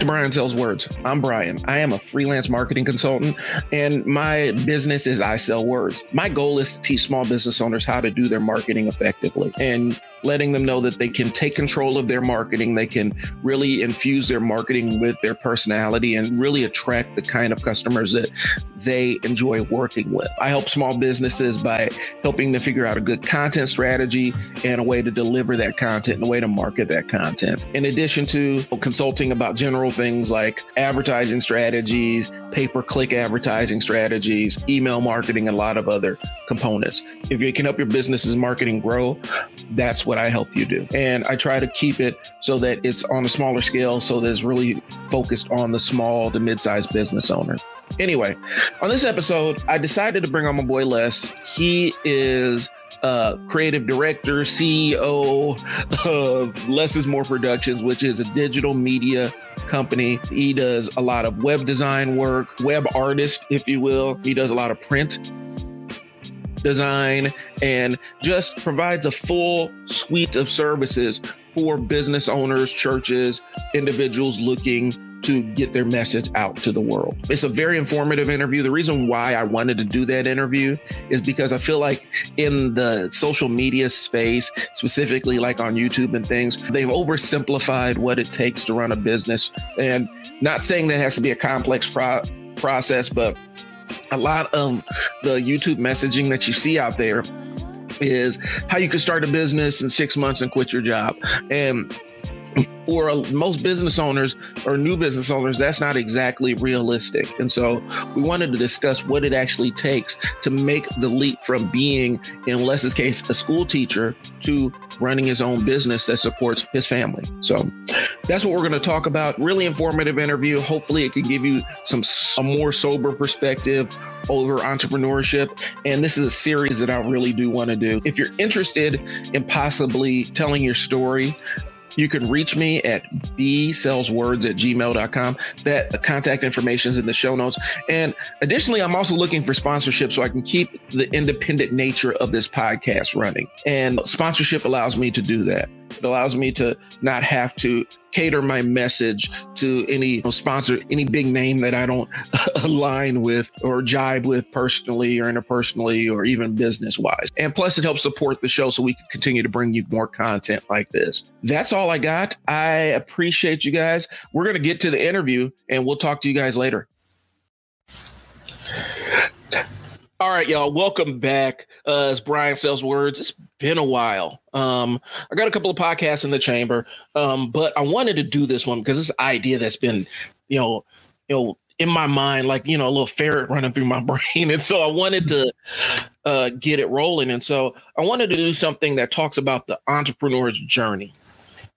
to Brian Sells Words. I'm Brian. I am a freelance marketing consultant, and my business is I Sell Words. My goal is to teach small business owners how to do their marketing effectively. And letting them know that they can take control of their marketing. They can really infuse their marketing with their personality and really attract the kind of customers that they enjoy working with. I help small businesses by helping them figure out a good content strategy and a way to deliver that content and a way to market that content. In addition to consulting about general things like advertising strategies, pay per click advertising strategies, email marketing, and a lot of other components. If you can help your business's marketing grow, that's what I help you do. And I try to keep it so that it's on a smaller scale so that it's really focused on the small to mid sized business owner. Anyway, on this episode, I decided to bring on my boy Les. He is uh, creative director, CEO of Less is More Productions, which is a digital media company. He does a lot of web design work, web artist, if you will. He does a lot of print design and just provides a full suite of services for business owners, churches, individuals looking to get their message out to the world. It's a very informative interview. The reason why I wanted to do that interview is because I feel like in the social media space, specifically like on YouTube and things, they've oversimplified what it takes to run a business. And not saying that has to be a complex pro- process, but a lot of the YouTube messaging that you see out there is how you can start a business in six months and quit your job. And for most business owners or new business owners, that's not exactly realistic. And so we wanted to discuss what it actually takes to make the leap from being, in Les's case, a school teacher to running his own business that supports his family. So that's what we're going to talk about. Really informative interview. Hopefully, it can give you some a more sober perspective over entrepreneurship. And this is a series that I really do want to do. If you're interested in possibly telling your story, you can reach me at bsellswords at gmail.com. That contact information is in the show notes. And additionally, I'm also looking for sponsorship so I can keep the independent nature of this podcast running. And sponsorship allows me to do that. It allows me to not have to cater my message to any you know, sponsor, any big name that I don't align with or jibe with personally or interpersonally or even business wise. And plus, it helps support the show so we can continue to bring you more content like this. That's all I got. I appreciate you guys. We're going to get to the interview and we'll talk to you guys later. All right, y'all. Welcome back. Uh, it's Brian Sells Words. It's been a while. Um, I got a couple of podcasts in the chamber, um, but I wanted to do this one because this idea that's been, you know, you know, in my mind, like you know, a little ferret running through my brain, and so I wanted to uh, get it rolling. And so I wanted to do something that talks about the entrepreneur's journey.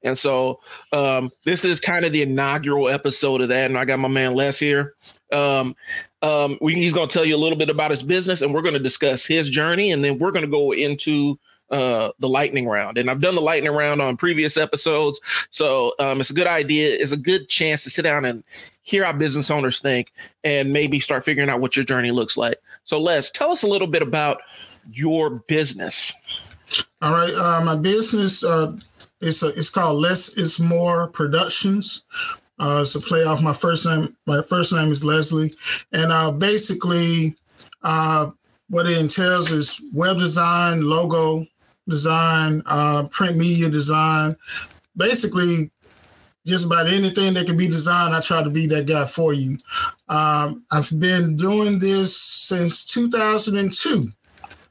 And so um, this is kind of the inaugural episode of that. And I got my man Les here. Um, um, we, he's going to tell you a little bit about his business, and we're going to discuss his journey, and then we're going to go into uh, the lightning round. And I've done the lightning round on previous episodes, so um, it's a good idea. It's a good chance to sit down and hear how business owners think, and maybe start figuring out what your journey looks like. So, Les, tell us a little bit about your business. All right, uh, my business uh, it's a, it's called Less is More Productions. Uh, it's a play off my first name. My first name is Leslie, and uh, basically, uh, what it entails is web design, logo design, uh, print media design. Basically, just about anything that can be designed, I try to be that guy for you. Um, I've been doing this since 2002.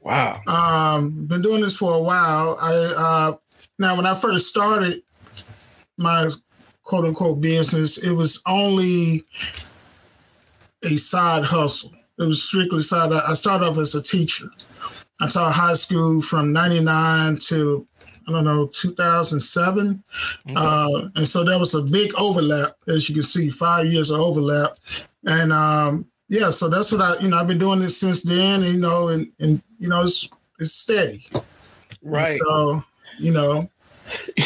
Wow. Um, been doing this for a while. I uh, now when I first started my quote unquote business, it was only a side hustle. It was strictly side. I started off as a teacher. I taught high school from 99 to, I don't know, 2007. Okay. Uh, and so there was a big overlap, as you can see, five years of overlap. And um, yeah, so that's what I, you know, I've been doing this since then, and, you know, and, and you know, it's, it's steady. Right. And so, you know,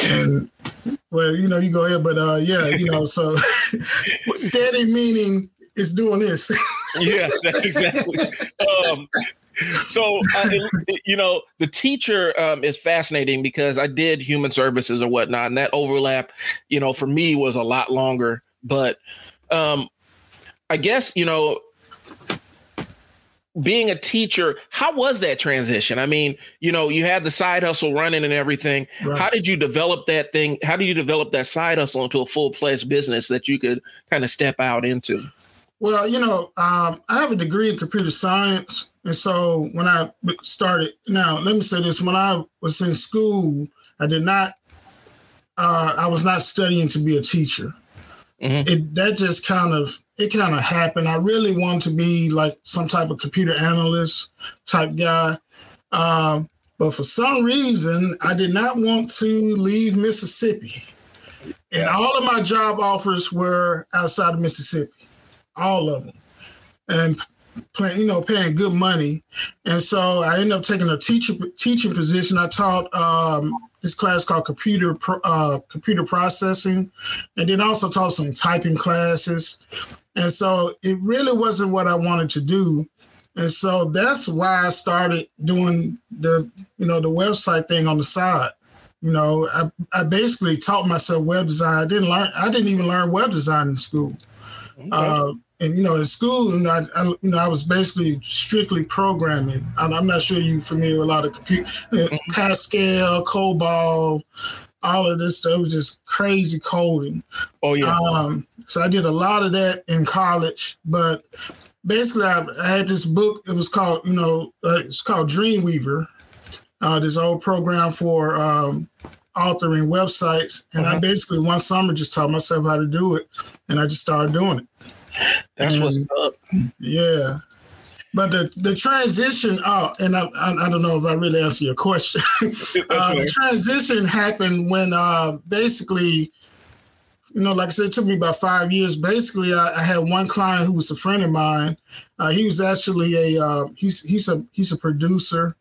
and well, you know, you go ahead, but uh, yeah, you know, so steady meaning is doing this. yeah, that's exactly. Um, so uh, you know the teacher um, is fascinating because i did human services or whatnot and that overlap you know for me was a lot longer But um, I guess you know being a teacher, how was that transition? I mean, you know, you had the side hustle running and everything. Right. How did you develop that thing? How did you develop that side hustle into a full fledged business that you could kind of step out into? Well, you know, um, I have a degree in computer science. And so when I started, now let me say this when I was in school, I did not, uh, I was not studying to be a teacher. Mm-hmm. It that just kind of it kind of happened. I really wanted to be like some type of computer analyst type guy. Um, but for some reason, I did not want to leave Mississippi. And all of my job offers were outside of Mississippi, all of them. And playing, you know, paying good money. And so I ended up taking a teacher teaching position. I taught um, this class called computer uh, computer processing, and then also taught some typing classes. And so it really wasn't what I wanted to do. And so that's why I started doing the, you know, the website thing on the side. You know, I, I basically taught myself web design. I didn't learn, I didn't even learn web design in school. Okay. Uh, and you know, in school, you know, I, I, you know, I was basically strictly programming. I'm, I'm not sure you're familiar with a lot of computer, mm-hmm. Pascal, COBOL, all of this stuff. It was just crazy coding. Oh yeah. Um, so I did a lot of that in college, but basically I, I had this book. It was called, you know, uh, it's called Dreamweaver. Uh, this old program for um, authoring websites, and. I basically one summer just taught myself how to do it, and I just started doing it. That's and, what's up. Yeah. But the, the transition, oh, and I, I, I don't know if I really answer your question. uh, the transition happened when uh, basically, you know, like I said, it took me about five years. Basically, I, I had one client who was a friend of mine. Uh, he was actually a uh, he's he's a he's a producer,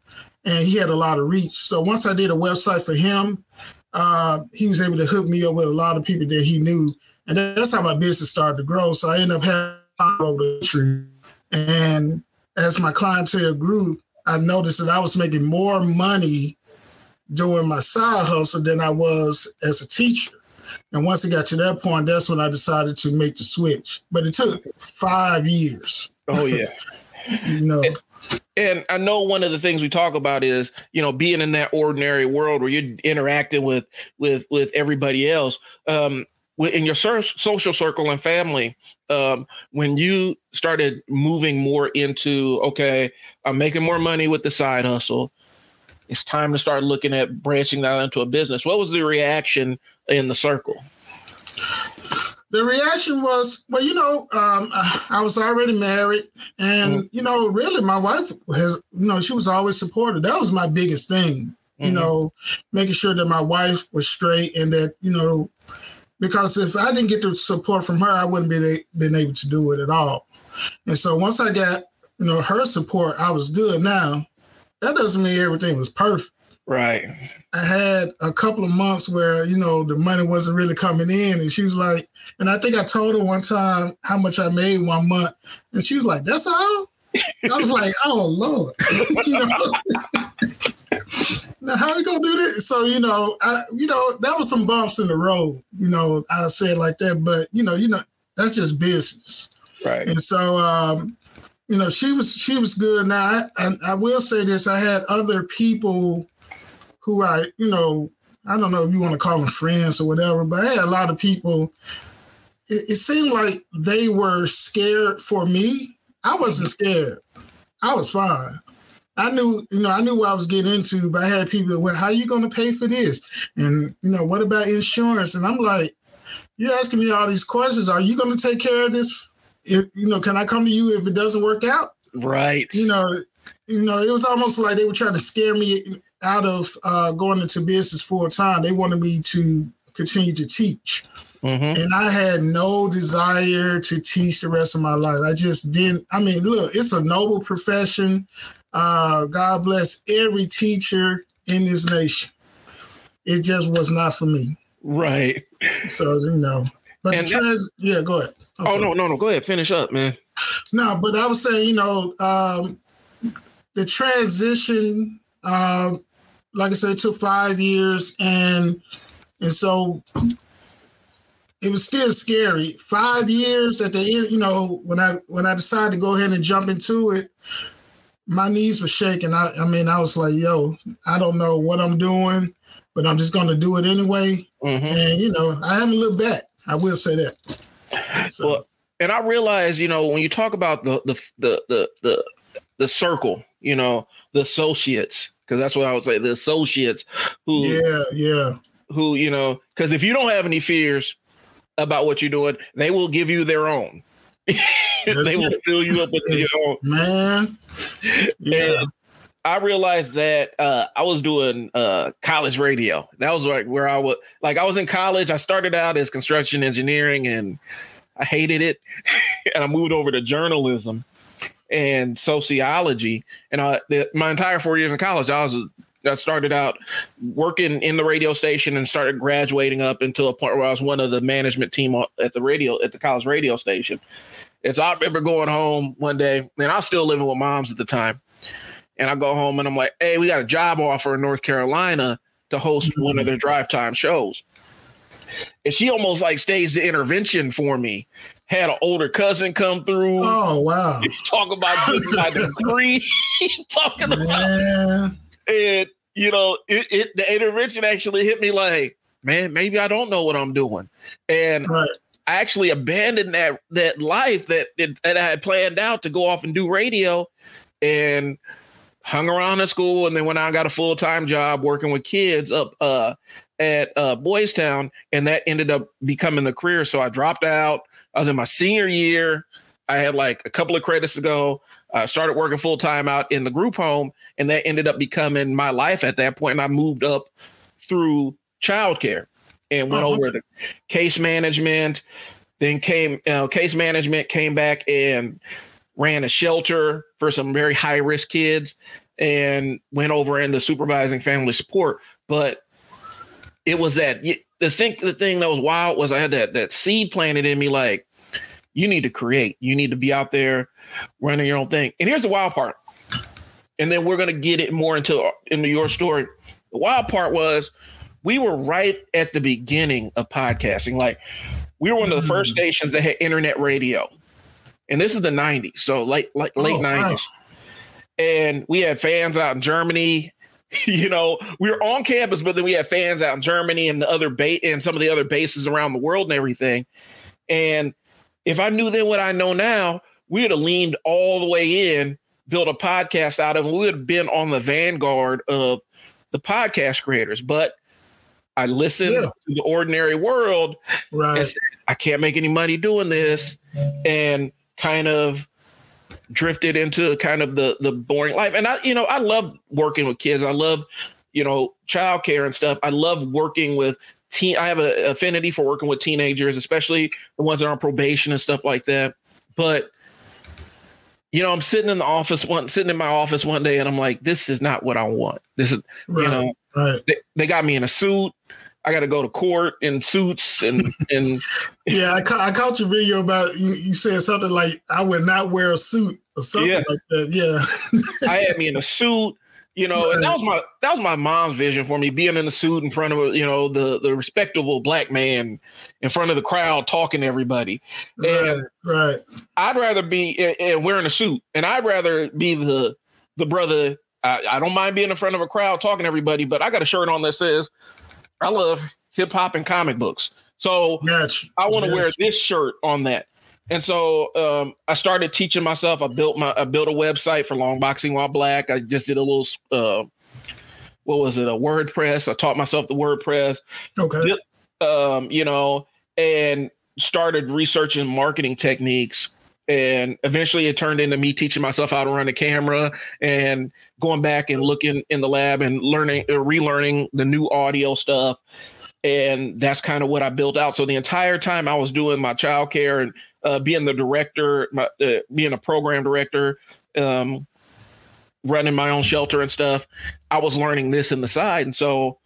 and he had a lot of reach. So once I did a website for him, uh, he was able to hook me up with a lot of people that he knew, and that's how my business started to grow. So I ended up having over the country, and as my clientele grew, I noticed that I was making more money doing my side hustle than I was as a teacher. And once it got to that point, that's when I decided to make the switch. But it took five years. Oh yeah. you know. And, and I know one of the things we talk about is, you know, being in that ordinary world where you're interacting with with with everybody else. Um, in your social circle and family um, when you started moving more into okay i'm making more money with the side hustle it's time to start looking at branching that into a business what was the reaction in the circle the reaction was well you know um, i was already married and mm-hmm. you know really my wife has you know she was always supportive that was my biggest thing you mm-hmm. know making sure that my wife was straight and that you know because if I didn't get the support from her, I wouldn't be been able to do it at all. And so once I got you know her support, I was good. Now that doesn't mean everything was perfect. Right. I had a couple of months where you know the money wasn't really coming in, and she was like, and I think I told her one time how much I made one month, and she was like, "That's all." I was like, "Oh Lord," you know. Now how we gonna do this? So you know, I you know that was some bumps in the road. You know, I said like that, but you know, you know that's just business, right? And so, um, you know, she was she was good. Now, I, I, I will say this: I had other people who I, you know, I don't know if you want to call them friends or whatever, but I had a lot of people. It, it seemed like they were scared for me. I wasn't scared. I was fine. I knew, you know, I knew what I was getting into, but I had people that went, how are you going to pay for this? And, you know, what about insurance? And I'm like, you're asking me all these questions. Are you going to take care of this? If, you know, can I come to you if it doesn't work out? Right. You know, you know, it was almost like they were trying to scare me out of uh, going into business full time. They wanted me to continue to teach. Mm-hmm. And I had no desire to teach the rest of my life. I just didn't. I mean, look, it's a noble profession. Uh, God bless every teacher in this nation. It just was not for me. Right. So you know, but and the trans. That, yeah, go ahead. I'm oh sorry. no, no, no. Go ahead. Finish up, man. No, but I was saying, you know, um, the transition. Uh, like I said, it took five years, and and so it was still scary. Five years at the end, you know, when I when I decided to go ahead and jump into it, my knees were shaking. I, I mean, I was like, yo, I don't know what I'm doing, but I'm just gonna do it anyway. Mm-hmm. And you know, I haven't looked back. I will say that. So. Well, and I realize, you know, when you talk about the the the the the, the circle, you know, the associates, because that's what I would say, the associates who Yeah, yeah. Who, you know, because if you don't have any fears, about what you're doing, they will give you their own. they will fill you up with own. Man. Yeah. And I realized that uh, I was doing uh, college radio. That was like where I was like I was in college. I started out as construction engineering and I hated it. and I moved over to journalism and sociology. And I, the, my entire four years in college, I was I started out working in the radio station and started graduating up until a point where I was one of the management team at the radio at the college radio station. And so I remember going home one day, and I was still living with moms at the time. And I go home and I'm like, hey, we got a job offer in North Carolina to host mm-hmm. one of their drive time shows. And she almost like staged the intervention for me. Had an older cousin come through. Oh wow! Talk about getting my degree. Talking Man. about and you know, it, it the intervention actually hit me like, man, maybe I don't know what I'm doing, and right. I actually abandoned that that life that that I had planned out to go off and do radio, and hung around in school, and then when I got a full time job working with kids up uh, at uh, Boys Town, and that ended up becoming the career. So I dropped out. I was in my senior year. I had like a couple of credits to go. I started working full time out in the group home, and that ended up becoming my life at that point. And I moved up through childcare and went oh, over to case management. Then came uh, case management, came back and ran a shelter for some very high risk kids, and went over into supervising family support. But it was that the thing. The thing that was wild was I had that that seed planted in me, like you need to create. You need to be out there running your own thing. And here's the wild part. And then we're gonna get it more into into your story. The wild part was we were right at the beginning of podcasting. Like we were one of the first mm. stations that had internet radio. And this is the 90s, so late like late oh, 90s. Wow. And we had fans out in Germany. you know, we were on campus, but then we had fans out in Germany and the other bait and some of the other bases around the world and everything. And if I knew then what I know now, we would have leaned all the way in, built a podcast out of, and we would have been on the vanguard of the podcast creators. But I listened yeah. to the ordinary world right. and said, I can't make any money doing this, and kind of drifted into kind of the the boring life. And I, you know, I love working with kids. I love, you know, childcare and stuff. I love working with teen. I have an affinity for working with teenagers, especially the ones that are on probation and stuff like that. But you know, I'm sitting in the office one sitting in my office one day and I'm like, this is not what I want. This is right, you know, right. they, they, got me in a suit. I got to go to court in suits and and yeah, I, ca- I caught your video about you, you said something like I would not wear a suit or something yeah. like that. Yeah, I had me in a suit you know, right. and that was my that was my mom's vision for me, being in a suit in front of you know the the respectable black man in front of the crowd talking to everybody. And right, right. I'd rather be and wearing a suit, and I'd rather be the the brother. I, I don't mind being in front of a crowd talking to everybody, but I got a shirt on that says I love hip hop and comic books. So gotcha. I want to gotcha. wear this shirt on that. And so um, I started teaching myself. I built my I built a website for Long Boxing While Black. I just did a little uh, what was it a WordPress? I taught myself the WordPress. Okay. Um, you know, and started researching marketing techniques. And eventually it turned into me teaching myself how to run a camera and going back and looking in the lab and learning, uh, relearning the new audio stuff and that's kind of what I built out. So the entire time I was doing my childcare and uh, being the director, my, uh, being a program director, um, running my own shelter and stuff, I was learning this in the side. And so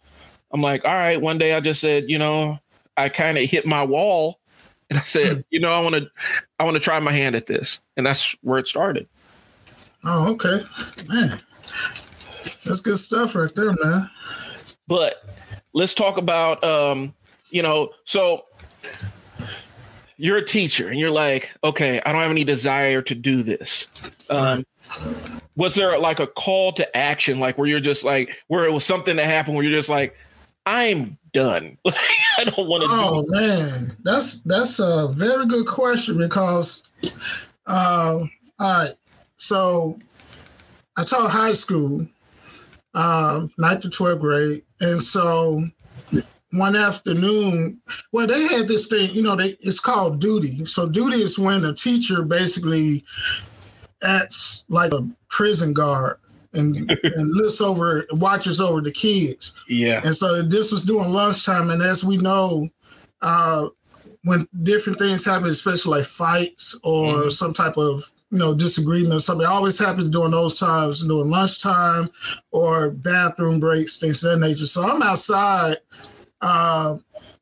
I'm like, all right, one day I just said, you know, I kind of hit my wall and I said, hmm. you know, I want to, I want to try my hand at this. And that's where it started. Oh, okay. Man, that's good stuff right there, man. But let's talk about, um, you know, so you're a teacher and you're like, okay, I don't have any desire to do this. Um, was there like a call to action, like where you're just like, where it was something that happened where you're just like, I'm done. I don't want to. Oh do man, that's that's a very good question because, um, all right, so I taught high school, um, ninth to twelfth grade, and so one afternoon, well, they had this thing, you know, they it's called duty. So duty is when a teacher basically acts like a prison guard and, and looks over, watches over the kids. Yeah. And so this was during lunchtime, and as we know, uh, when different things happen, especially like fights or mm-hmm. some type of you know disagreement, something always happens during those times, during lunchtime or bathroom breaks, things of that nature. So I'm outside uh,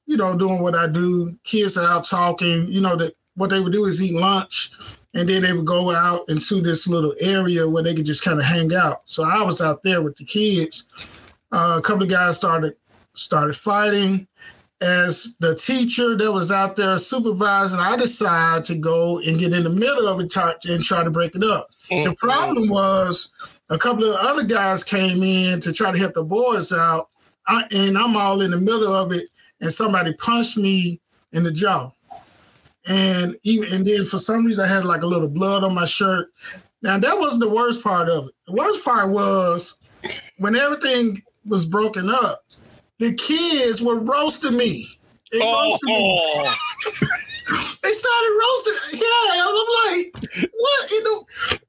you know, doing what I do. Kids are out talking. You know, that what they would do is eat lunch, and then they would go out into this little area where they could just kind of hang out. So I was out there with the kids. Uh, a couple of guys started started fighting. As the teacher that was out there supervising, I decided to go and get in the middle of it and try to break it up. Mm-hmm. The problem was a couple of other guys came in to try to help the boys out, I, and I'm all in the middle of it, and somebody punched me in the jaw. And even and then for some reason I had like a little blood on my shirt. Now that wasn't the worst part of it. The worst part was when everything was broken up, the kids were roasting me. They oh. roasted me. they started roasting. Yeah, I'm like, what? You know,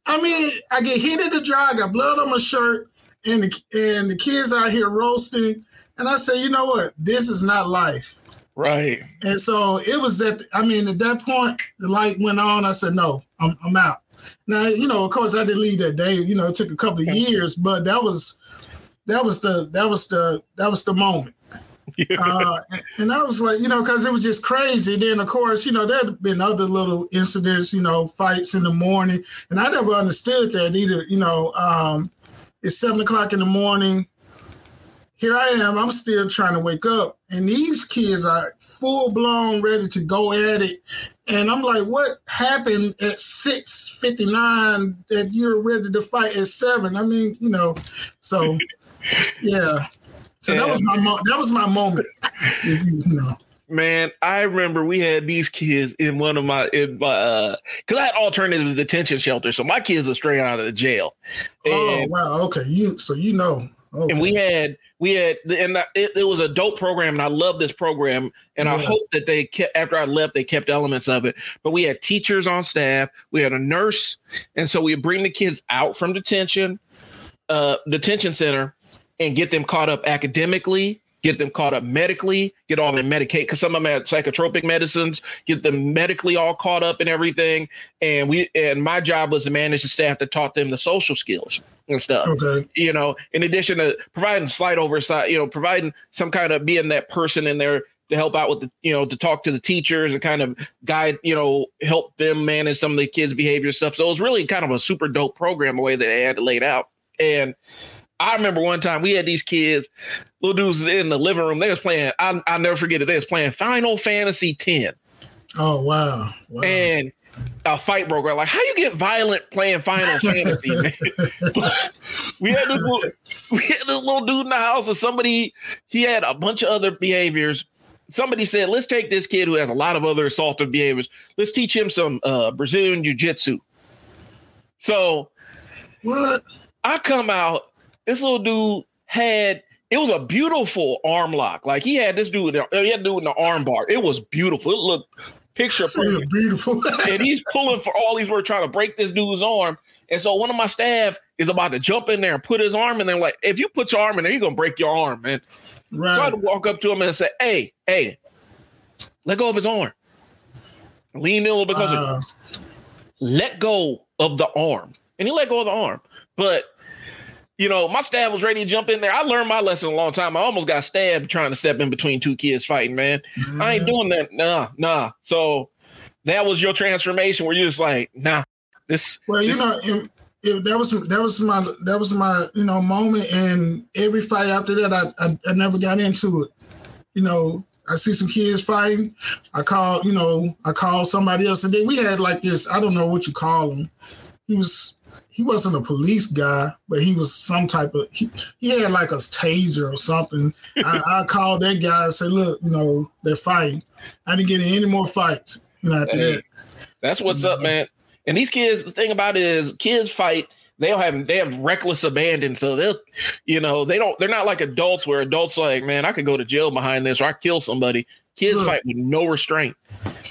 I mean, I get hit in the jaw, I got blood on my shirt and the, and the kids out here roasting. And I say, you know what? This is not life. Right. And so it was that, I mean, at that point, the light went on. I said, no, I'm, I'm out. Now, you know, of course, I didn't leave that day. You know, it took a couple of years, but that was that was the that was the that was the moment. Yeah. Uh, and I was like, you know, because it was just crazy. Then, of course, you know, there had been other little incidents, you know, fights in the morning, and I never understood that either. You know, um, it's seven o'clock in the morning. Here I am. I'm still trying to wake up, and these kids are full blown ready to go at it. And I'm like, what happened at six fifty nine that you're ready to fight at seven? I mean, you know, so yeah. So that was my mo- that was my moment. You know. Man, I remember we had these kids in one of my in my uh because I had alternatives detention shelter, so my kids were straight out of the jail. Oh, and, oh wow, okay, you so you know, okay. and we had we had and it, it, was a dope program, and I love this program, and yeah. I hope that they kept after I left, they kept elements of it. But we had teachers on staff, we had a nurse, and so we bring the kids out from detention, uh, detention center, and get them caught up academically get them caught up medically, get all their Medicaid, because some of them had psychotropic medicines, get them medically all caught up and everything. And we and my job was to manage the staff that taught them the social skills and stuff. Okay. You know, in addition to providing slight oversight, you know, providing some kind of being that person in there to help out with the, you know, to talk to the teachers and kind of guide, you know, help them manage some of the kids' behavior stuff. So it was really kind of a super dope program the way that they had it laid out. And I remember one time we had these kids, little dudes in the living room. They was playing. I I never forget it. They was playing Final Fantasy X. Oh wow! wow. And a fight broke out. Like, how you get violent playing Final Fantasy? we had this little, we had this little dude in the house, and somebody he had a bunch of other behaviors. Somebody said, "Let's take this kid who has a lot of other assaultive behaviors. Let's teach him some uh, Brazilian jiu jitsu." So, what? I come out this little dude had it was a beautiful arm lock. Like he had this dude, he had dude in the arm bar. It was beautiful. It looked picture perfect. beautiful. and he's pulling for all these. We're trying to break this dude's arm. And so one of my staff is about to jump in there and put his arm in there. Like, if you put your arm in there, you're gonna break your arm, man. Right. So I had to walk up to him and say, Hey, hey, let go of his arm. Lean in a little bit closer. Uh, let go of the arm. And he let go of the arm. But you know, my staff was ready to jump in there. I learned my lesson a long time. I almost got stabbed trying to step in between two kids fighting, man. Mm-hmm. I ain't doing that. Nah, nah. So that was your transformation where you're just like, nah, this. Well, this, you know, it, it, that was that was my that was my you know moment, and every fight after that, I I, I never got into it. You know, I see some kids fighting. I call, you know, I call somebody else, and then we had like this. I don't know what you call him. He was he wasn't a police guy, but he was some type of he, he had like a taser or something. I, I, called that guy and said, "Look, you know, they're fighting." I didn't get in any more fights. You know, after hey, that. That's what's mm-hmm. up, man. And these kids, the thing about it is, kids fight. They'll have they have reckless abandon, so they'll, you know, they don't. They're not like adults where adults like, man, I could go to jail behind this or I kill somebody. Kids look, fight with no restraint.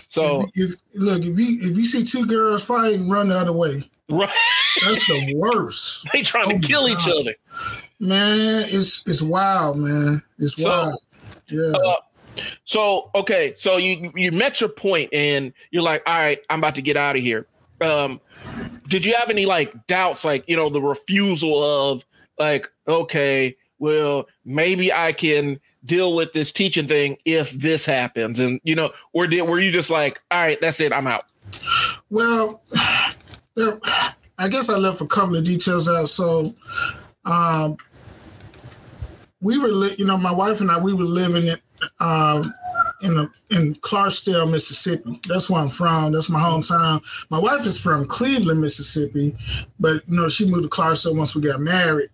So if, if, look, if you if you see two girls fighting, run the other way. Right. That's the worst. they trying oh to kill each other. Man, it's it's wild, man. It's so, wild. Yeah. Uh, so okay, so you you met your point and you're like, all right, I'm about to get out of here. Um, did you have any like doubts, like you know, the refusal of like, okay, well, maybe I can deal with this teaching thing if this happens, and you know, or did were you just like, all right, that's it, I'm out? Well, there, I guess I left a couple of details out. So, um, we were, li- you know, my wife and I, we were living in, um, in a, in Clarksdale, Mississippi. That's where I'm from. That's my hometown. My wife is from Cleveland, Mississippi, but you know she moved to Clarksdale once we got married.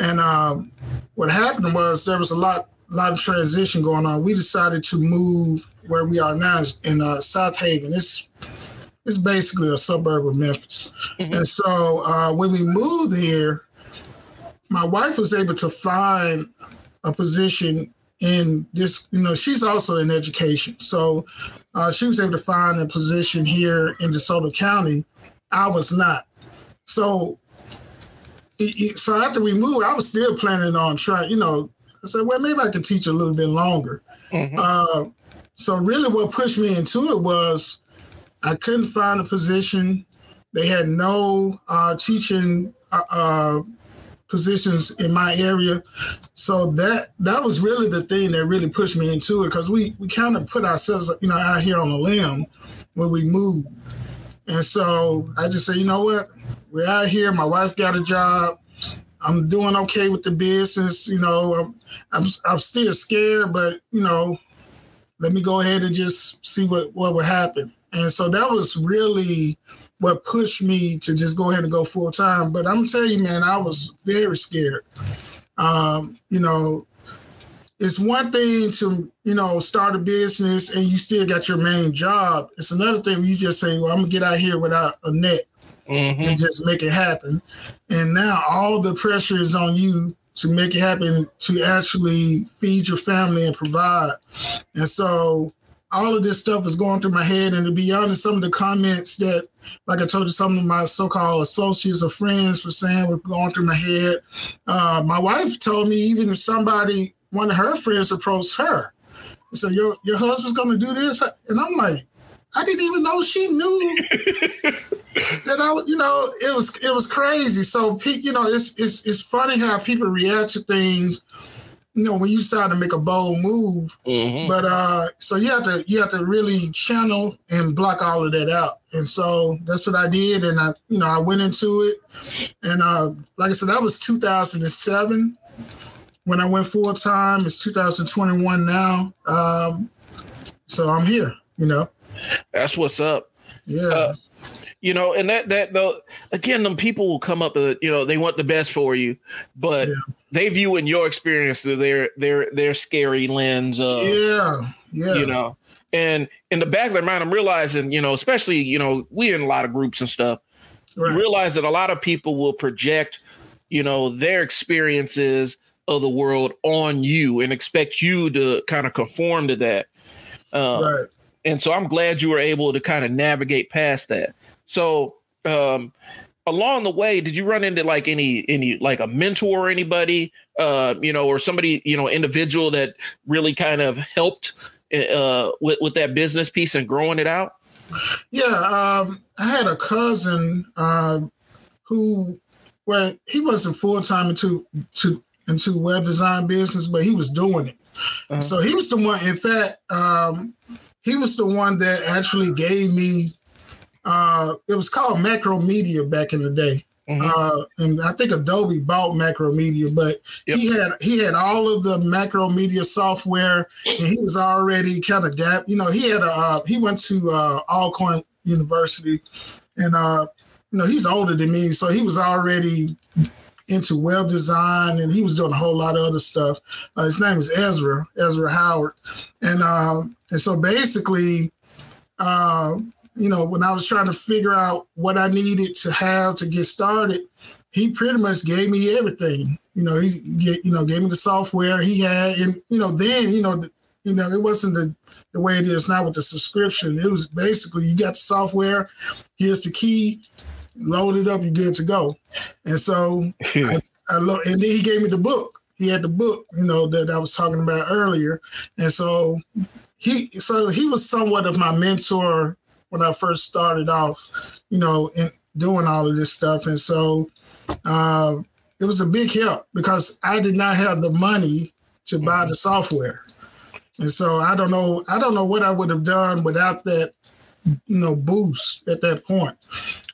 And um, what happened was there was a lot lot of transition going on. We decided to move where we are now in uh, Southaven. It's it's basically a suburb of Memphis. Mm-hmm. And so uh, when we moved here, my wife was able to find a position in this, you know, she's also in education. So uh, she was able to find a position here in DeSoto County. I was not. So, so after we moved, I was still planning on trying, you know, I said, well, maybe I could teach a little bit longer. Mm-hmm. Uh, so really what pushed me into it was I couldn't find a position. They had no uh, teaching uh, uh, positions in my area, so that that was really the thing that really pushed me into it because we we kind of put ourselves you know out here on a limb when we moved, and so I just said, you know what, we're out here. My wife got a job. I'm doing okay with the business. You know, I'm, I'm, I'm still scared, but you know, let me go ahead and just see what what would happen. And so that was really what pushed me to just go ahead and go full time. But I'm telling you, man, I was very scared. Um, you know, it's one thing to, you know, start a business and you still got your main job. It's another thing when you just say, well, I'm gonna get out here without a net mm-hmm. and just make it happen. And now all the pressure is on you to make it happen to actually feed your family and provide. And so all of this stuff is going through my head. And to be honest, some of the comments that, like I told you, some of my so-called associates or friends were saying were going through my head. Uh, my wife told me even somebody, one of her friends approached her, so your your husband's going to do this, and I'm like, I didn't even know she knew that I, you know, it was it was crazy. So, you know, it's it's it's funny how people react to things you know when you decide to make a bold move mm-hmm. but uh so you have to you have to really channel and block all of that out. And so that's what i did and i you know i went into it. And uh like i said that was 2007 when i went full-time it's 2021 now. Um so i'm here you know. That's what's up. Yeah. Uh, you know, and that that the again, them people will come up, with, you know, they want the best for you, but yeah. they view in your experience through their their their scary lens. Of, yeah, yeah, you know, and in the back of their mind, I'm realizing, you know, especially you know, we in a lot of groups and stuff. Right. Realize that a lot of people will project, you know, their experiences of the world on you and expect you to kind of conform to that. Um, right. And so I'm glad you were able to kind of navigate past that. So um, along the way, did you run into like any any like a mentor or anybody, uh, you know, or somebody you know individual that really kind of helped uh, with with that business piece and growing it out? Yeah, um, I had a cousin uh, who, well, he wasn't full time into to into web design business, but he was doing it. Uh-huh. So he was the one. In fact, um, he was the one that actually gave me uh, it was called Macromedia back in the day. Mm-hmm. Uh, and I think Adobe bought Macromedia, but yep. he had he had all of the Macromedia software, and he was already kind of dap. You know, he had a uh, he went to uh, Alcorn University, and uh, you know he's older than me, so he was already into web design, and he was doing a whole lot of other stuff. Uh, his name is Ezra Ezra Howard, and um, and so basically. Uh, you know, when I was trying to figure out what I needed to have to get started, he pretty much gave me everything. You know, he get, you know gave me the software he had, and you know, then you know, you know, it wasn't the the way it is now with the subscription. It was basically you got the software, here's the key, load it up, you're good to go. And so I, I lo- and then he gave me the book. He had the book, you know, that I was talking about earlier. And so he so he was somewhat of my mentor when I first started off, you know, in doing all of this stuff. And so uh, it was a big help because I did not have the money to buy the software. And so I don't know, I don't know what I would have done without that, you know, boost at that point.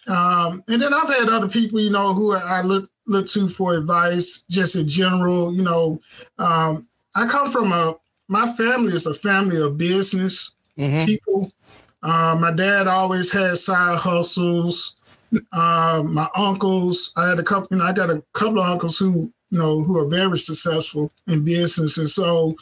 Um, and then I've had other people, you know, who I look look to for advice, just in general. You know, um, I come from a my family is a family of business mm-hmm. people. Uh, my dad always had side hustles. Uh, my uncles, I had a couple, you know, I got a couple of uncles who, you know, who are very successful in business. And so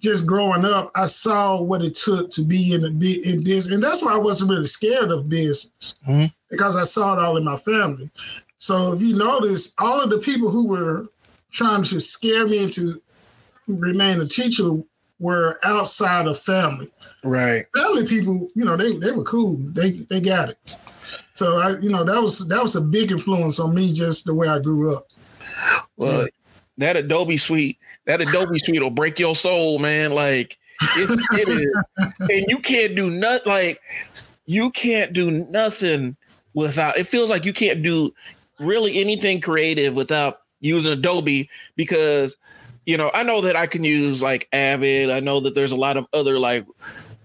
just growing up, I saw what it took to be in the in business. And that's why I wasn't really scared of business mm-hmm. because I saw it all in my family. So if you notice, all of the people who were trying to scare me into remain a teacher were outside of family. Right. Family people, you know, they they were cool. They they got it. So I, you know, that was that was a big influence on me, just the way I grew up. Well, yeah. that Adobe suite, that Adobe suite will break your soul, man. Like it, it is, and you can't do nothing. Like you can't do nothing without. It feels like you can't do really anything creative without using Adobe because you know, I know that I can use like Avid. I know that there's a lot of other like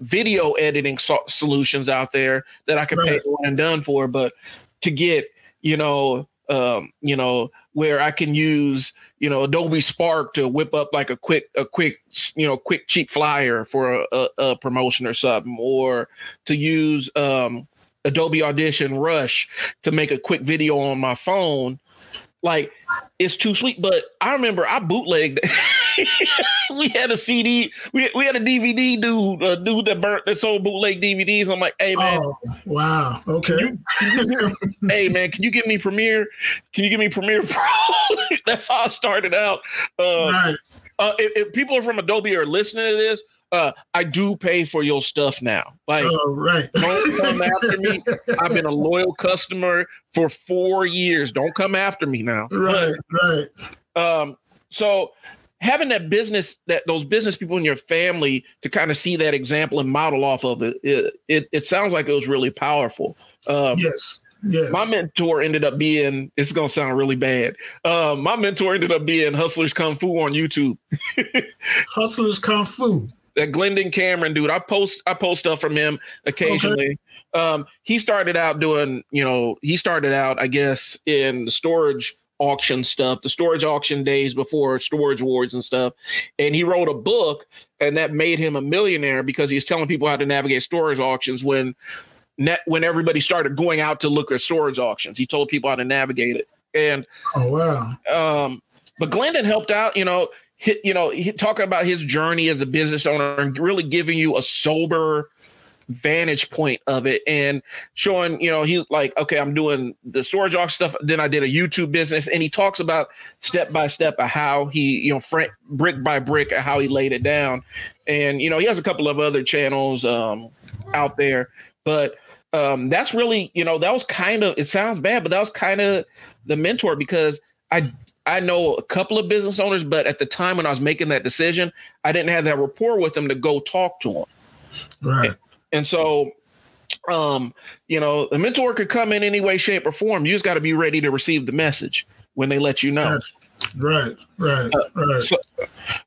video editing so- solutions out there that I can right. pay one and done for. But to get, you know, um, you know, where I can use, you know, Adobe Spark to whip up like a quick, a quick, you know, quick cheap flyer for a, a, a promotion or something, or to use um, Adobe Audition Rush to make a quick video on my phone like it's too sweet. But I remember I bootlegged. we had a CD, we, we had a DVD dude, a dude that burnt that sold bootleg DVDs. I'm like, hey man, oh, wow, okay. Can you, can hey man, can you give me Premiere? Can you give me Premiere Pro? That's how I started out. Uh, right. Uh, if, if people are from Adobe are listening to this, uh, I do pay for your stuff now. Like, oh, right. don't come after me. I've been a loyal customer for four years. Don't come after me now. Right, right. Um, so having that business, that those business people in your family to kind of see that example and model off of it, it, it, it sounds like it was really powerful. Um, yes. Yes. My mentor ended up being, it's going to sound really bad. Um, my mentor ended up being Hustlers Kung Fu on YouTube. Hustlers Kung Fu that Glendon Cameron dude. I post I post stuff from him occasionally. Okay. Um, he started out doing, you know, he started out, I guess, in the storage auction stuff, the storage auction days before storage wars and stuff. And he wrote a book, and that made him a millionaire because he's telling people how to navigate storage auctions when net when everybody started going out to look at storage auctions. He told people how to navigate it. And oh wow. Um, but Glendon helped out, you know, you know, talking about his journey as a business owner and really giving you a sober vantage point of it and showing, you know, he like, okay, I'm doing the storage auction stuff. Then I did a YouTube business and he talks about step by step of how he, you know, fr- brick by brick of how he laid it down. And, you know, he has a couple of other channels um, out there, but um, that's really, you know, that was kind of, it sounds bad, but that was kind of the mentor because I I know a couple of business owners, but at the time when I was making that decision, I didn't have that rapport with them to go talk to them. Right. And, and so, um, you know, the mentor could come in any way, shape, or form. You just got to be ready to receive the message when they let you know. That's, right. Right. Uh, right. So,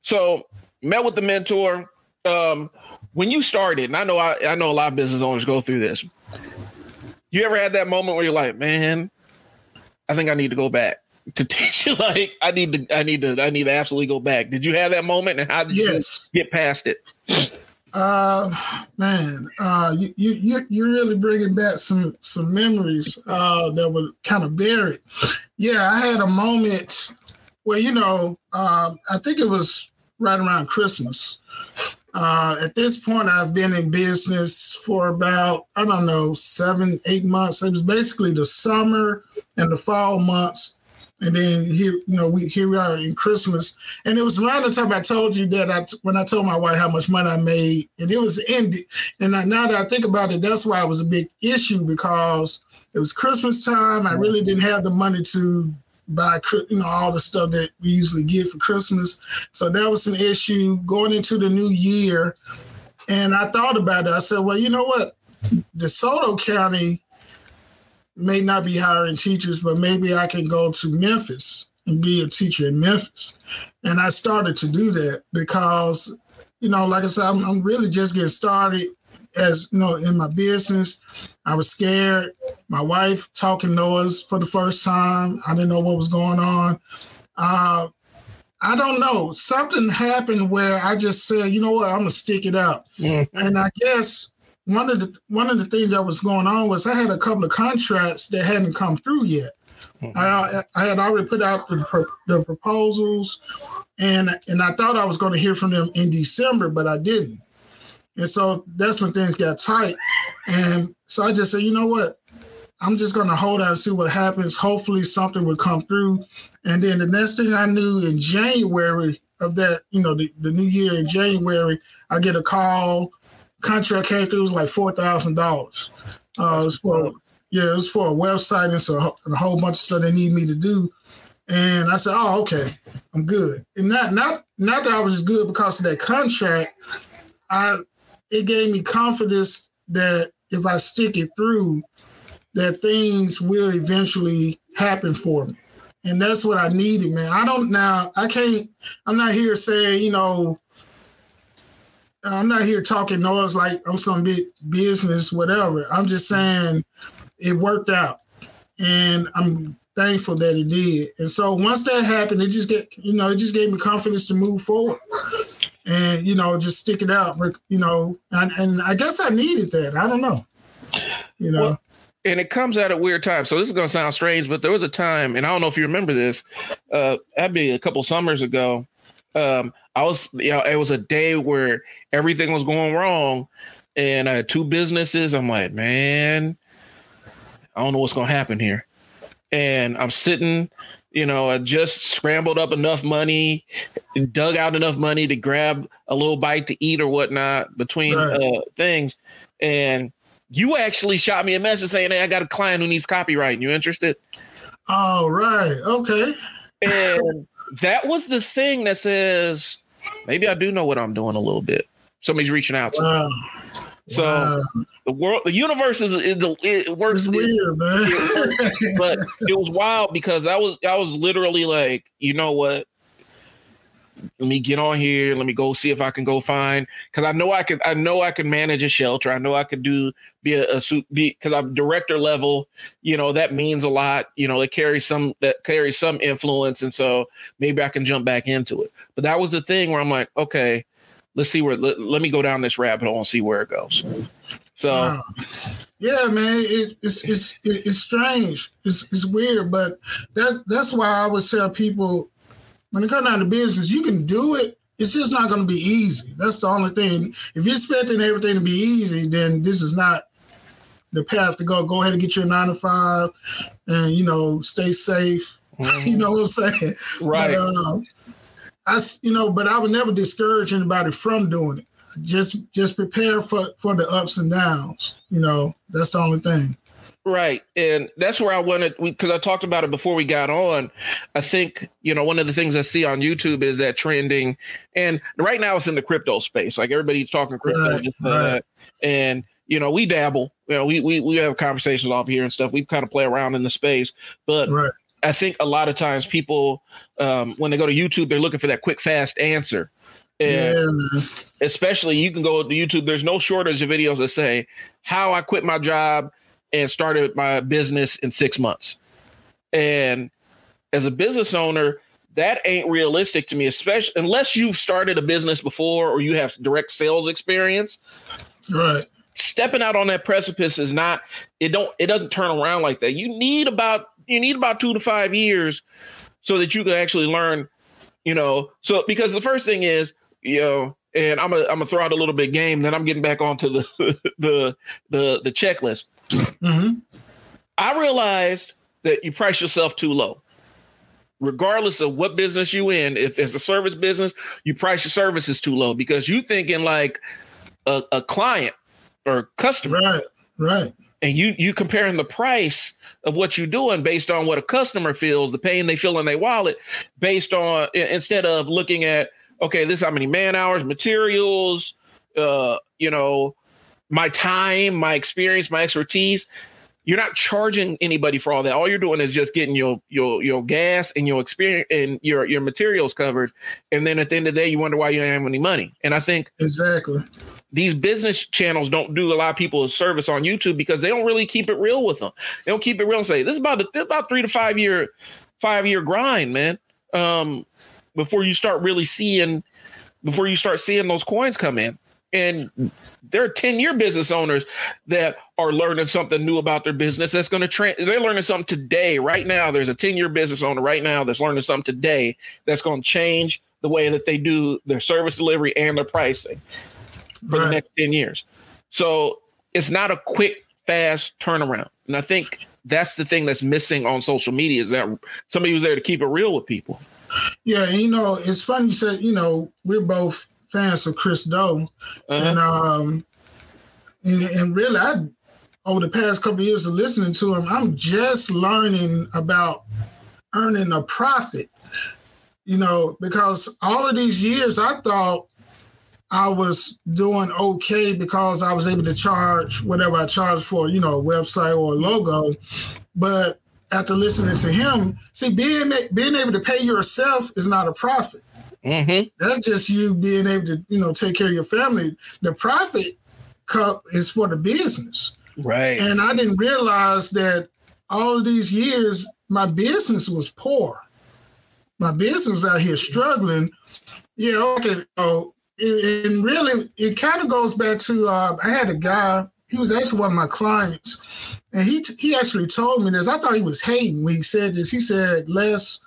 so met with the mentor. Um, when you started, and I know I, I know a lot of business owners go through this. You ever had that moment where you're like, man, I think I need to go back to teach you. Like I need to, I need to, I need to absolutely go back. Did you have that moment, and how did yes. you get past it? Uh, man, uh, you you you you're really bringing back some some memories uh that were kind of buried. Yeah, I had a moment where you know, uh, I think it was right around Christmas. Uh, at this point, I've been in business for about, I don't know, seven, eight months. It was basically the summer and the fall months. And then here, you know, we here we are in Christmas, and it was around the time I told you that I when I told my wife how much money I made, and it was ended. And I, now that I think about it, that's why it was a big issue because it was Christmas time. I really didn't have the money to buy you know all the stuff that we usually get for Christmas. So that was an issue going into the new year. And I thought about it. I said, well, you know what? DeSoto County may not be hiring teachers, but maybe I can go to Memphis and be a teacher in Memphis. And I started to do that because, you know, like I said, I'm, I'm really just getting started as you know in my business. I was scared. My wife talking noise for the first time. I didn't know what was going on. Uh, I don't know. Something happened where I just said, you know what, I'm gonna stick it out. Mm-hmm. And I guess one of the one of the things that was going on was I had a couple of contracts that hadn't come through yet. Mm-hmm. I, I had already put out the, the proposals, and and I thought I was going to hear from them in December, but I didn't. And so that's when things got tight. And so I just said, you know what? I'm just going to hold out and see what happens. Hopefully something will come through. And then the next thing I knew in January of that, you know, the, the new year in January, I get a call. Contract came through, it was like $4,000. Uh, it was for, yeah, it was for a website and so a whole bunch of stuff they need me to do. And I said, oh, okay, I'm good. And not, not, not that I was good because of that contract. I it gave me confidence that if I stick it through, that things will eventually happen for me. And that's what I needed, man. I don't now, I can't, I'm not here saying, you know, I'm not here talking noise like I'm some big business, whatever. I'm just saying it worked out. And I'm thankful that it did. And so once that happened, it just get, you know, it just gave me confidence to move forward and you know just stick it out you know and, and i guess i needed that i don't know you know well, and it comes at a weird time so this is to sound strange but there was a time and i don't know if you remember this uh that'd be a couple summers ago um i was you know it was a day where everything was going wrong and i had two businesses i'm like man i don't know what's going to happen here and i'm sitting you know, I just scrambled up enough money, dug out enough money to grab a little bite to eat or whatnot between right. uh, things. And you actually shot me a message saying, Hey, I got a client who needs copyright. You interested? Oh, right. Okay. And that was the thing that says, maybe I do know what I'm doing a little bit. Somebody's reaching out to wow. me. So wow. the world, the universe is it, it works weird, man. but it was wild because I was I was literally like, you know what? Let me get on here. Let me go see if I can go find because I know I can. I know I can manage a shelter. I know I could do be a, a suit be because I'm director level. You know that means a lot. You know it carries some that carries some influence, and so maybe I can jump back into it. But that was the thing where I'm like, okay, let's see where let, let me go down this rabbit hole and see where it goes. So wow. yeah, man, it, it's it's it's strange. It's it's weird, but that's that's why I always tell people when it comes down to business, you can do it. It's just not going to be easy. That's the only thing. If you're expecting everything to be easy, then this is not the path to go. Go ahead and get your nine to five, and you know, stay safe. Mm-hmm. you know what I'm saying? Right. But, um, I, you know, but I would never discourage anybody from doing it. Just, just prepare for for the ups and downs. You know, that's the only thing. Right. And that's where I wanted, because I talked about it before we got on. I think, you know, one of the things I see on YouTube is that trending. And right now it's in the crypto space. Like everybody's talking crypto. Right, right. And, you know, we dabble. You know, we, we, we have conversations off here and stuff. We kind of play around in the space. But right. I think a lot of times people, um, when they go to YouTube, they're looking for that quick, fast answer. And yeah, especially you can go to YouTube. There's no shortage of videos that say how I quit my job and started my business in six months. And as a business owner, that ain't realistic to me, especially unless you've started a business before or you have direct sales experience. Right. Stepping out on that precipice is not it don't it doesn't turn around like that. You need about you need about 2 to 5 years so that you can actually learn, you know. So because the first thing is, you know, and I'm gonna I'm gonna throw out a little bit game, then I'm getting back onto the the the the checklist. Mm-hmm. I realized that you price yourself too low. Regardless of what business you in, if it's a service business, you price your services too low because you thinking like a, a client or customer. Right, right. And you you comparing the price of what you're doing based on what a customer feels, the pain they feel in their wallet, based on instead of looking at okay, this is how many man hours, materials, uh, you know, my time, my experience, my expertise. You're not charging anybody for all that. All you're doing is just getting your your your gas and your experience and your your materials covered. And then at the end of the day, you wonder why you don't have any money. And I think exactly these business channels don't do a lot of people a service on YouTube because they don't really keep it real with them. They don't keep it real and say this is about this is about three to five year five year grind, man. Um, before you start really seeing before you start seeing those coins come in. And there are 10 year business owners that are learning something new about their business that's going to train. They're learning something today, right now. There's a 10 year business owner right now that's learning something today that's going to change the way that they do their service delivery and their pricing for right. the next 10 years. So it's not a quick, fast turnaround. And I think that's the thing that's missing on social media is that somebody was there to keep it real with people. Yeah, you know, it's funny you said, you know, we're both fans of Chris Do, Uh-huh. And um and, and really I over the past couple of years of listening to him, I'm just learning about earning a profit. You know, because all of these years I thought I was doing okay because I was able to charge whatever I charged for, you know, a website or a logo. But after listening to him, see, being being able to pay yourself is not a profit. Mm-hmm. That's just you being able to, you know, take care of your family. The profit cup is for the business, right? And I didn't realize that all of these years my business was poor. My business was out here struggling. Yeah, okay. Oh, and really, it kind of goes back to uh, I had a guy. He was actually one of my clients, and he he actually told me this. I thought he was hating when he said this. He said, "Les,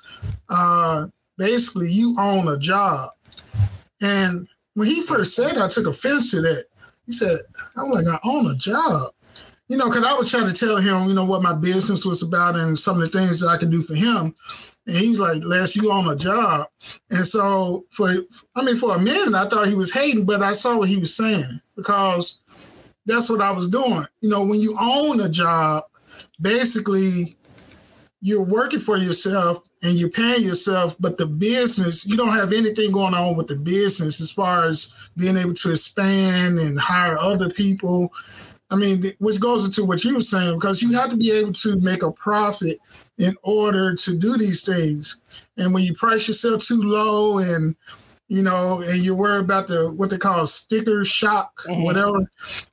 uh, basically, you own a job." And when he first said, it, I took offense to that. He said, "I'm like, I own a job." You know, because I was trying to tell him, you know, what my business was about and some of the things that I could do for him. And he's like, Les, you own a job. And so for I mean, for a minute I thought he was hating, but I saw what he was saying because that's what I was doing. You know, when you own a job, basically you're working for yourself and you're paying yourself, but the business, you don't have anything going on with the business as far as being able to expand and hire other people. I mean, which goes into what you were saying, because you have to be able to make a profit in order to do these things. And when you price yourself too low and you know, and you worry about the what they call sticker shock, mm-hmm. whatever.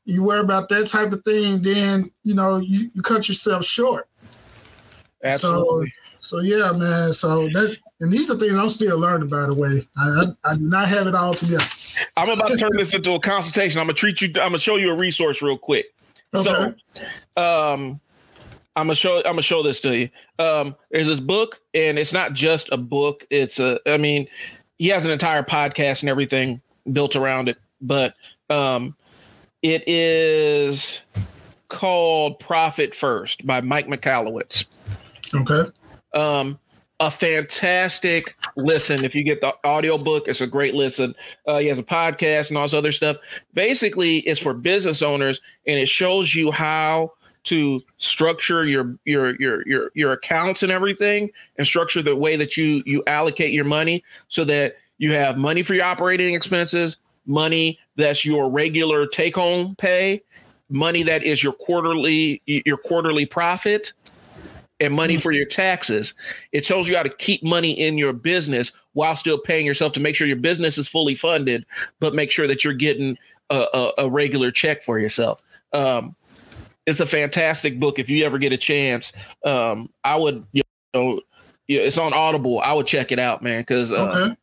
You worry about that type of thing, then you know you, you cut yourself short. Absolutely. So, so yeah, man. So that and these are things I'm still learning. By the way, I, I, I do not have it all together. I'm about to turn this into a consultation. I'm gonna treat you. I'm gonna show you a resource real quick. Okay. So, um, I'm gonna show. I'm gonna show this to you. Um, there's this book, and it's not just a book. It's a. I mean, he has an entire podcast and everything built around it. But um, it is called Profit First by Mike Michalowicz. Okay. Um, a fantastic listen. If you get the audio book, it's a great listen. Uh, he has a podcast and all this other stuff. Basically, it's for business owners, and it shows you how to structure your your your your your accounts and everything and structure the way that you you allocate your money so that you have money for your operating expenses, money that's your regular take home pay, money that is your quarterly your quarterly profit and money for your taxes. It tells you how to keep money in your business while still paying yourself to make sure your business is fully funded, but make sure that you're getting a, a, a regular check for yourself. Um, it's a fantastic book. If you ever get a chance, um, I would you know, it's on Audible. I would check it out, man, because uh, okay.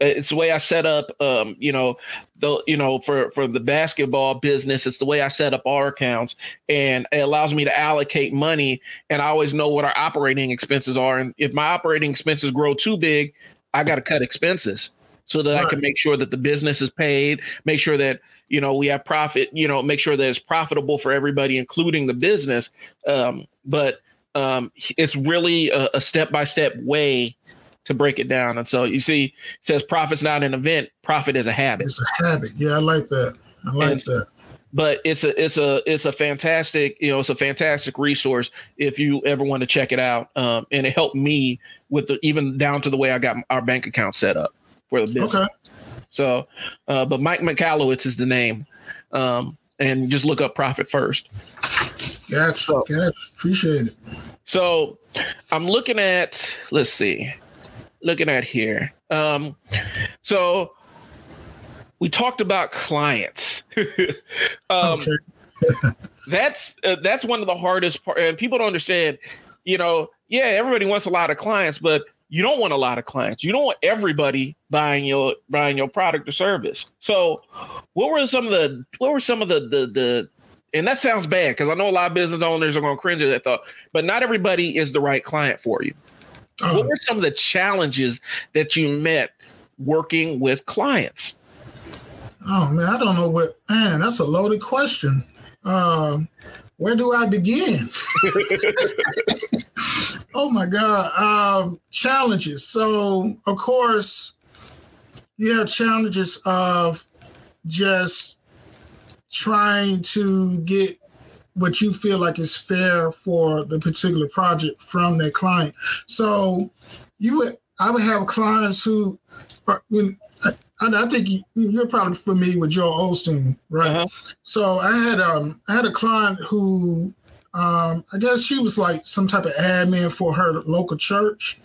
It's the way I set up. Um, you know, the you know for for the basketball business, it's the way I set up our accounts, and it allows me to allocate money, and I always know what our operating expenses are, and if my operating expenses grow too big, I got to cut expenses so that right. I can make sure that the business is paid, make sure that you know we have profit, you know, make sure that it's profitable for everybody, including the business. Um, but um, it's really a step by step way to break it down. And so you see, it says profit's not an event, profit is a habit. It's a habit. Yeah, I like that. I like and, that. But it's a it's a it's a fantastic you know it's a fantastic resource if you ever want to check it out um, and it helped me with the even down to the way I got our bank account set up for the business. Okay. So, uh, but Mike Michalowicz is the name, um, and just look up profit first. Gotcha. So, gotcha. Appreciate it. So I'm looking at, let's see, looking at here. Um, so we talked about clients. um, that's uh, that's one of the hardest part, and people don't understand. You know, yeah, everybody wants a lot of clients, but you don't want a lot of clients. You don't want everybody buying your buying your product or service. So, what were some of the what were some of the the the and that sounds bad because I know a lot of business owners are going to cringe at that thought, but not everybody is the right client for you. Uh-huh. What were some of the challenges that you met working with clients? Oh man, I don't know what man, that's a loaded question. Um, where do I begin? oh my God. Um, challenges. So of course, you have challenges of just trying to get what you feel like is fair for the particular project from that client. So you would, I would have clients who, are, you know, I, I think you, are probably familiar with Joel Osteen, right? Uh-huh. So I had um I had a client who um, I guess she was like some type of admin for her local church.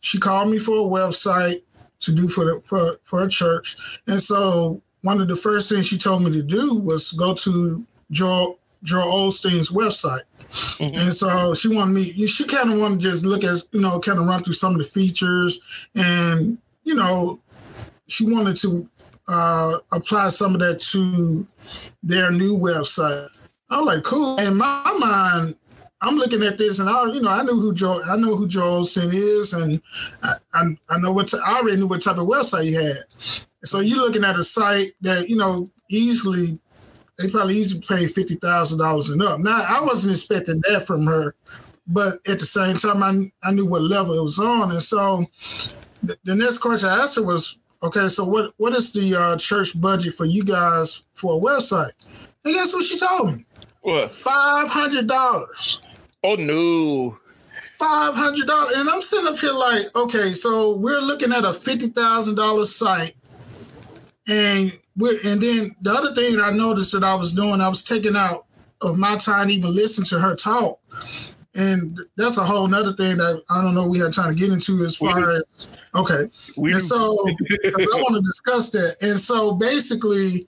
She called me for a website to do for the for for a church, and so one of the first things she told me to do was go to Joel Joel Osteen's website. Mm-hmm. And so she wanted me, she kind of wanted to just look at, you know, kind of run through some of the features. And, you know, she wanted to uh, apply some of that to their new website. I was like, cool. In my mind, I'm looking at this, and I, you know, I knew who Joe, I know who Joel Osteen is, and I, I, I know what t- I already knew what type of website he had. So you're looking at a site that you know easily they probably easily pay fifty thousand dollars and up. Now I wasn't expecting that from her, but at the same time I I knew what level it was on, and so the, the next question I asked her was, okay, so what what is the uh, church budget for you guys for a website? And guess what she told me? What? Five hundred dollars. Oh no. Five hundred dollars, and I'm sitting up here like, okay, so we're looking at a fifty thousand dollars site and and then the other thing that I noticed that I was doing, I was taking out of my time even listening to her talk. And that's a whole nother thing that I don't know we had time to get into as far as okay. We, and so I want to discuss that. And so basically,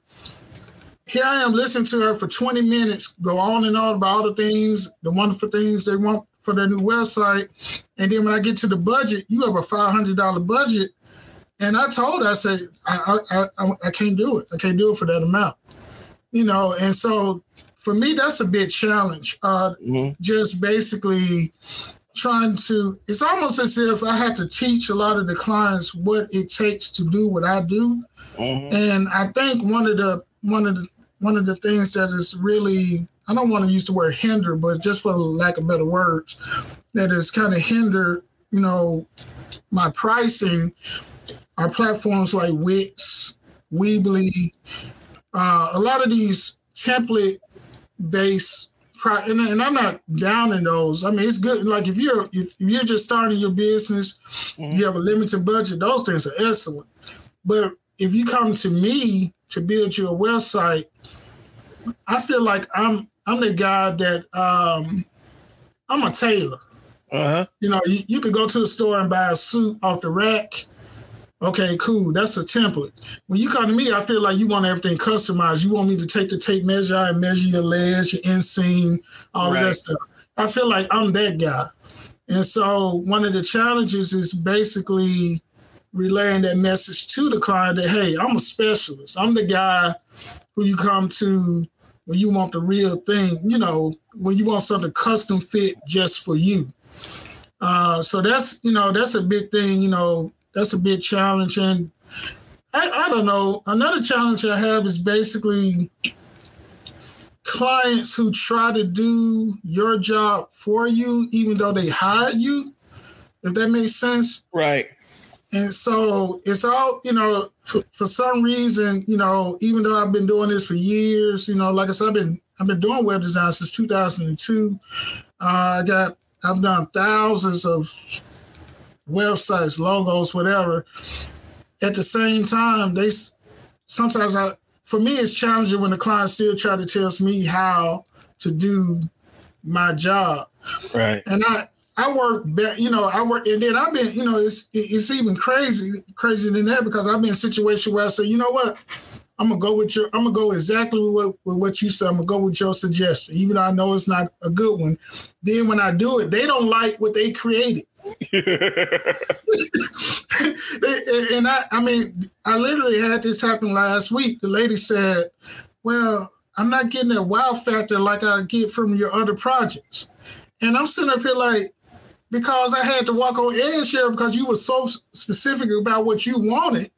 here I am listening to her for 20 minutes, go on and on about all the things, the wonderful things they want for their new website. And then when I get to the budget, you have a $500 budget and I told her, I said, I, I, I, I can't do it. I can't do it for that amount. You know, and so for me, that's a big challenge. Uh, mm-hmm. Just basically trying to, it's almost as if I have to teach a lot of the clients what it takes to do what I do. Mm-hmm. And I think one of the, one of the, one of the things that is really, I don't want to use the word hinder, but just for lack of better words, that is kind of hinder, you know, my pricing are platforms like Wix, Weebly, uh, a lot of these template based pro- and, and, I'm not down in those. I mean, it's good. Like if you're if, you're just starting your business, mm-hmm. you have a limited budget. Those things are excellent. But if you come to me to build your website, I feel like I'm I'm the guy that um, I'm a tailor. Uh-huh. You know, you, you could go to a store and buy a suit off the rack, Okay, cool. That's a template. When you come to me, I feel like you want everything customized. You want me to take the tape measure and measure your legs, your inseam, all right. of that stuff. I feel like I'm that guy. And so one of the challenges is basically relaying that message to the client that, hey, I'm a specialist. I'm the guy who you come to when you want the real thing, you know, when you want something custom fit just for you. Uh, so that's, you know, that's a big thing, you know, that's a big challenge. And I, I don't know. Another challenge I have is basically clients who try to do your job for you, even though they hired you, if that makes sense. Right. And so it's all, you know, for, for some reason, you know, even though I've been doing this for years, you know, like I said, I've been I've been doing web design since 2002. Uh, I got I've done thousands of websites, logos, whatever. At the same time, they sometimes I for me it's challenging when the client still try to tell me how to do my job. Right. And I I work, you know, I work, and then I've been, you know, it's it's even crazy, crazier than that because I've been in a situation where I say, you know what, I'm gonna go with your, I'm gonna go exactly with what, with what you said. I'm gonna go with your suggestion, even though I know it's not a good one. Then when I do it, they don't like what they created. and I, I mean, I literally had this happen last week. The lady said, "Well, I'm not getting that wow factor like I get from your other projects," and I'm sitting up here like, because I had to walk on edge here because you were so specific about what you wanted.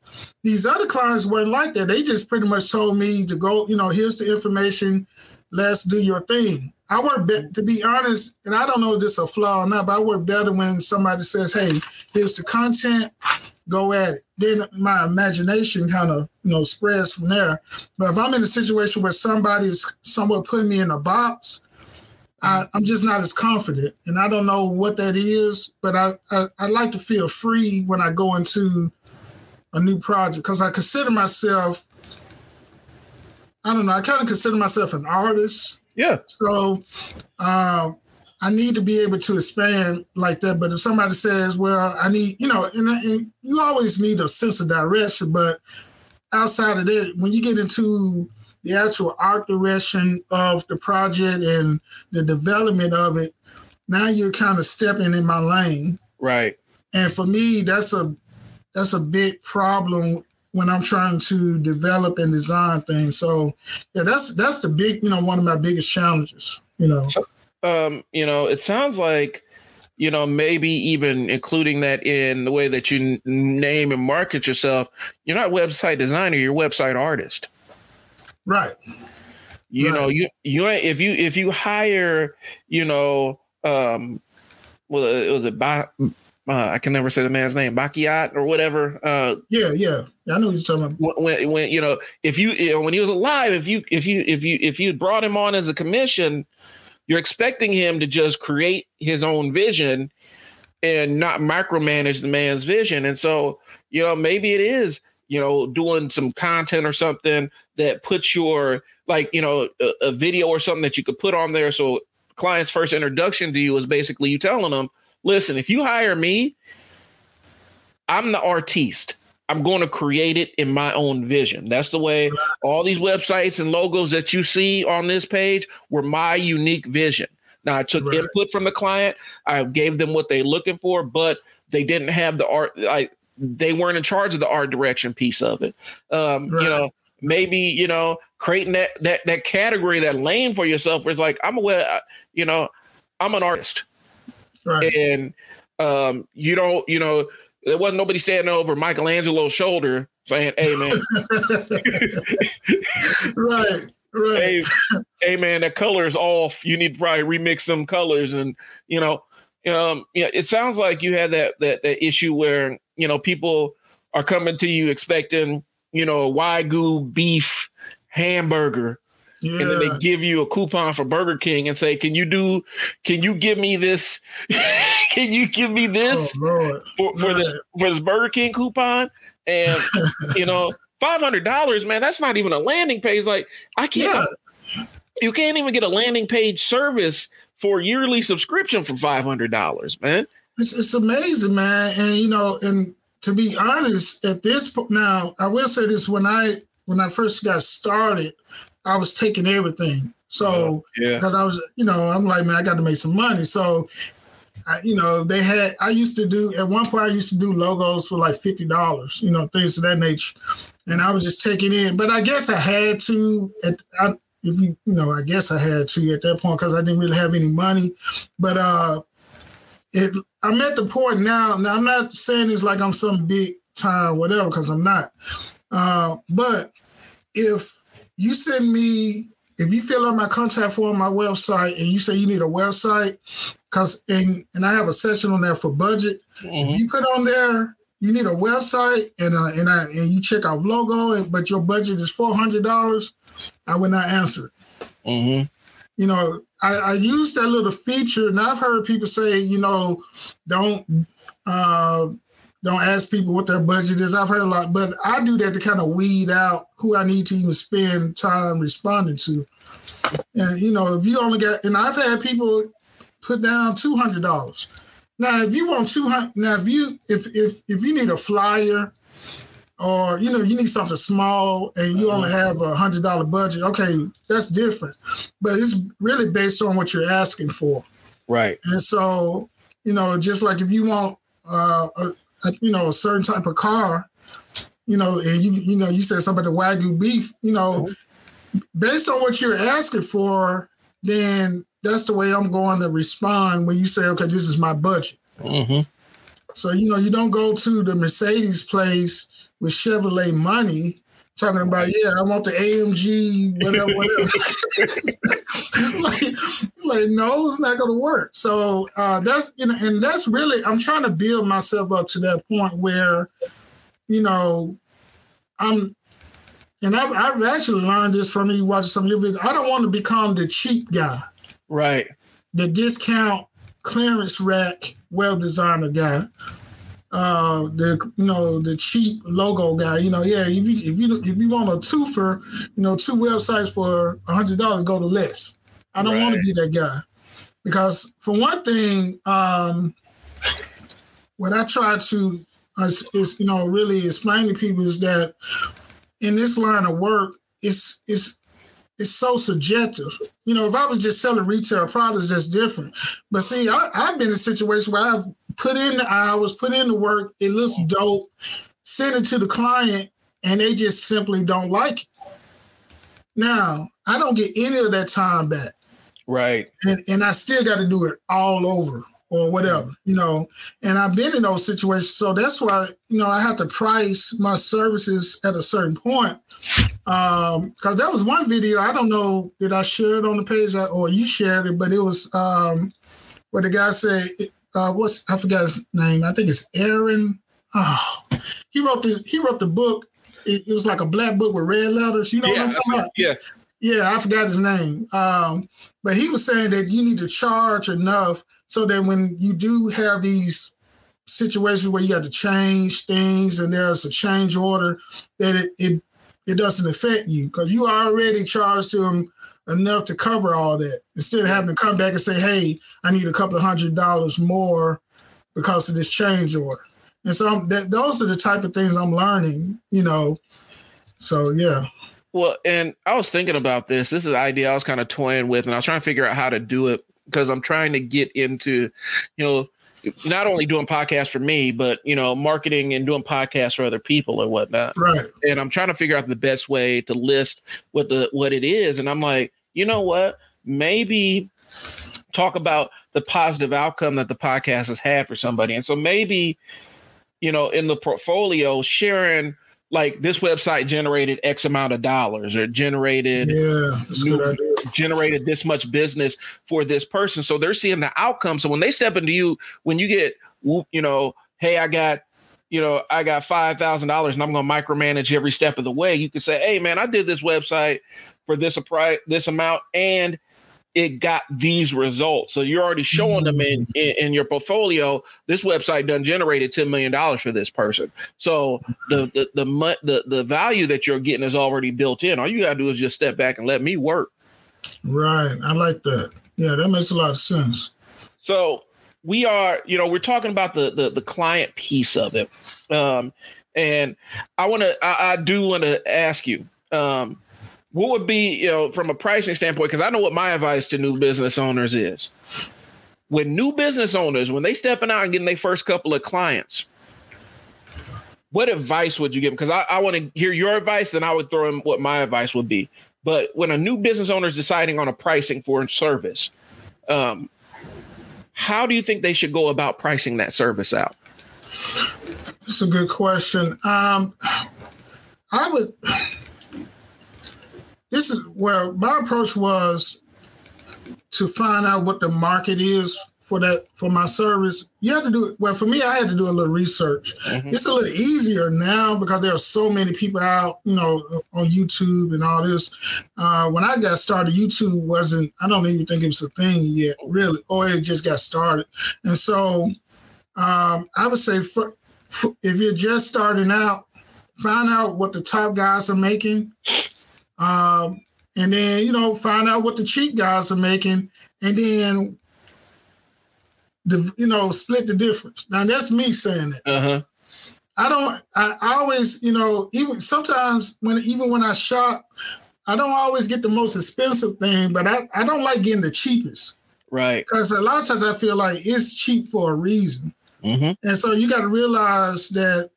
These other clients weren't like that. They just pretty much told me to go, you know, here's the information, let's do your thing. I work be- to be honest, and I don't know if this is a flaw or not, but I work better when somebody says, "Hey, here's the content, go at it." Then my imagination kind of you know spreads from there. But if I'm in a situation where somebody is somewhat putting me in a box, I, am just not as confident, and I don't know what that is. But I, I, I like to feel free when I go into a new project because I consider myself. I don't know. I kind of consider myself an artist. Yeah. So uh, I need to be able to expand like that. But if somebody says, "Well, I need," you know, and, and you always need a sense of direction. But outside of that, when you get into the actual art direction of the project and the development of it, now you're kind of stepping in my lane. Right. And for me, that's a that's a big problem when I'm trying to develop and design things. So yeah, that's that's the big, you know, one of my biggest challenges, you know. Um, you know, it sounds like you know, maybe even including that in the way that you name and market yourself. You're not website designer, you're website artist. Right. You right. know, you you if you if you hire, you know, um, well, it was a uh, I can never say the man's name, Bakiat or whatever. Uh, yeah, yeah, I know you're talking about. When, when you know, if you, you know, when he was alive, if you if you if you if you brought him on as a commission, you're expecting him to just create his own vision and not micromanage the man's vision. And so, you know, maybe it is, you know, doing some content or something that puts your like you know a, a, video or something that you could put on there so client's first introduction to you is basically you telling them listen if you hire me i'm the artiste. I'm going to create it in my own vision. That's the way all these websites and logos that you see on this page were my unique vision. Now i took right. input from the client. I gave them what they're looking for but they didn't have the art I, they weren't in charge of the art direction piece of it. Um, right. you know maybe you know creating that that that category that lane for yourself where it's like i'm a you know i'm an artist right. and um you don't you know there wasn't nobody standing over michelangelo's shoulder saying hey man right right hey, hey man that color is off you need to probably remix some colors and you know um yeah it sounds like you had that that that issue where you know people are coming to you expecting you know, a Wagyu beef hamburger. Yeah. And then they give you a coupon for Burger King and say, "Can you do? Can you give me this? can you give me this oh, for for this for this Burger King coupon?" And you know, five hundred dollars, man. That's not even a landing page. Like I can't. Yeah. you can't even get a landing page service for yearly subscription for five hundred dollars, man. It's, it's amazing, man. And you know, and to be honest, at this point now, I will say this: when I when I first got started, I was taking everything. So yeah, because I was, you know, I'm like, man, I got to make some money. So I, you know, they had. I used to do at one point. I used to do logos for like fifty dollars. You know, things of that nature, and I was just taking in. But I guess I had to. At, I, if you, you know, I guess I had to at that point because I didn't really have any money. But uh, it. I'm at the point now. Now I'm not saying it's like I'm some big time whatever because I'm not. Uh, but if you send me if you fill out my contact form on my website and you say you need a website, because and and I have a section on there for budget. Mm-hmm. If you put on there you need a website and uh, and I and you check out logo, and, but your budget is four hundred dollars, I would not answer it. Mm-hmm. You know, I, I use that little feature, and I've heard people say, you know, don't uh, don't ask people what their budget is. I've heard a lot, but I do that to kind of weed out who I need to even spend time responding to. And you know, if you only got, and I've had people put down two hundred dollars. Now, if you want two hundred, now if you if if if you need a flyer, or you know you need something small and you only have a hundred dollar budget, okay, that's different. But it's really based on what you're asking for. Right. And so, you know, just like if you want uh, a, you know, a certain type of car, you know, and you you know, you said something about the wagyu beef, you know, mm-hmm. based on what you're asking for, then that's the way I'm going to respond when you say, okay, this is my budget. Mm-hmm. So you know, you don't go to the Mercedes place with Chevrolet money talking about, yeah, I want the AMG, whatever, whatever. like, like, no, it's not gonna work. So uh, that's you know, and that's really I'm trying to build myself up to that point where, you know, I'm and I've, I've actually learned this from you watching some of your videos. I don't want to become the cheap guy. Right. The discount clearance rack web designer guy uh the you know the cheap logo guy you know yeah if you if you if you want a twofer you know two websites for a hundred dollars go to Les i don't right. want to be that guy because for one thing um what i try to uh, is, you know really explain to people is that in this line of work it's it's it's so subjective. You know, if I was just selling retail products, that's different. But see, I, have been in a situation where I've put in the hours, put in the work, it looks dope, send it to the client, and they just simply don't like it. Now, I don't get any of that time back. Right. And and I still got to do it all over or whatever, you know. And I've been in those situations. So that's why, you know, I have to price my services at a certain point. Um, because that was one video, I don't know, did I share it on the page or you shared it, but it was um where the guy said, uh, what's I forgot his name. I think it's Aaron. Oh, he wrote this, he wrote the book. It, it was like a black book with red letters. You know yeah, what I'm talking about? Yeah. Yeah, I forgot his name. Um, but he was saying that you need to charge enough so that when you do have these situations where you have to change things and there's a change order, that it it, it doesn't affect you because you already charged them enough to cover all that instead of having to come back and say, hey, I need a couple of hundred dollars more because of this change order. And so I'm, that, those are the type of things I'm learning, you know. So, yeah. Well, and I was thinking about this. This is an idea I was kind of toying with, and I was trying to figure out how to do it because I'm trying to get into, you know, not only doing podcasts for me, but you know, marketing and doing podcasts for other people or whatnot. Right. And I'm trying to figure out the best way to list what the what it is. And I'm like, you know what? Maybe talk about the positive outcome that the podcast has had for somebody. And so maybe, you know, in the portfolio, sharing like this website generated X amount of dollars or generated yeah, new, generated this much business for this person. So they're seeing the outcome. So when they step into you, when you get, you know, hey, I got, you know, I got five thousand dollars and I'm going to micromanage every step of the way. You could say, hey, man, I did this website for this price, this amount, and it got these results. So you're already showing them in, mm. in, in your portfolio. This website done generated ten million dollars for this person. So the the the the the value that you're getting is already built in. All you gotta do is just step back and let me work. Right. I like that. Yeah, that makes a lot of sense. So we are, you know, we're talking about the the, the client piece of it, um, and I want to, I, I do want to ask you. Um, what would be you know from a pricing standpoint because i know what my advice to new business owners is when new business owners, when they stepping out and getting their first couple of clients, what advice would you give? Them? Because I, I want to hear your advice, then I would throw in what my advice would be. But when a new business owner is deciding on a pricing for a service, um, how do you think they should go about pricing that service out? That's a good question. Um, I would. This is where my approach was to find out what the market is for that for my service. You have to do it. Well, for me, I had to do a little research. Mm-hmm. It's a little easier now because there are so many people out, you know, on YouTube and all this. Uh, when I got started, YouTube wasn't. I don't even think it was a thing yet, really. Or it just got started, and so um, I would say for, for, if you're just starting out, find out what the top guys are making. Um, and then you know find out what the cheap guys are making, and then the you know split the difference. Now that's me saying it. Uh-huh. I don't. I, I always you know even sometimes when even when I shop, I don't always get the most expensive thing, but I I don't like getting the cheapest. Right. Because a lot of times I feel like it's cheap for a reason. Mm-hmm. And so you got to realize that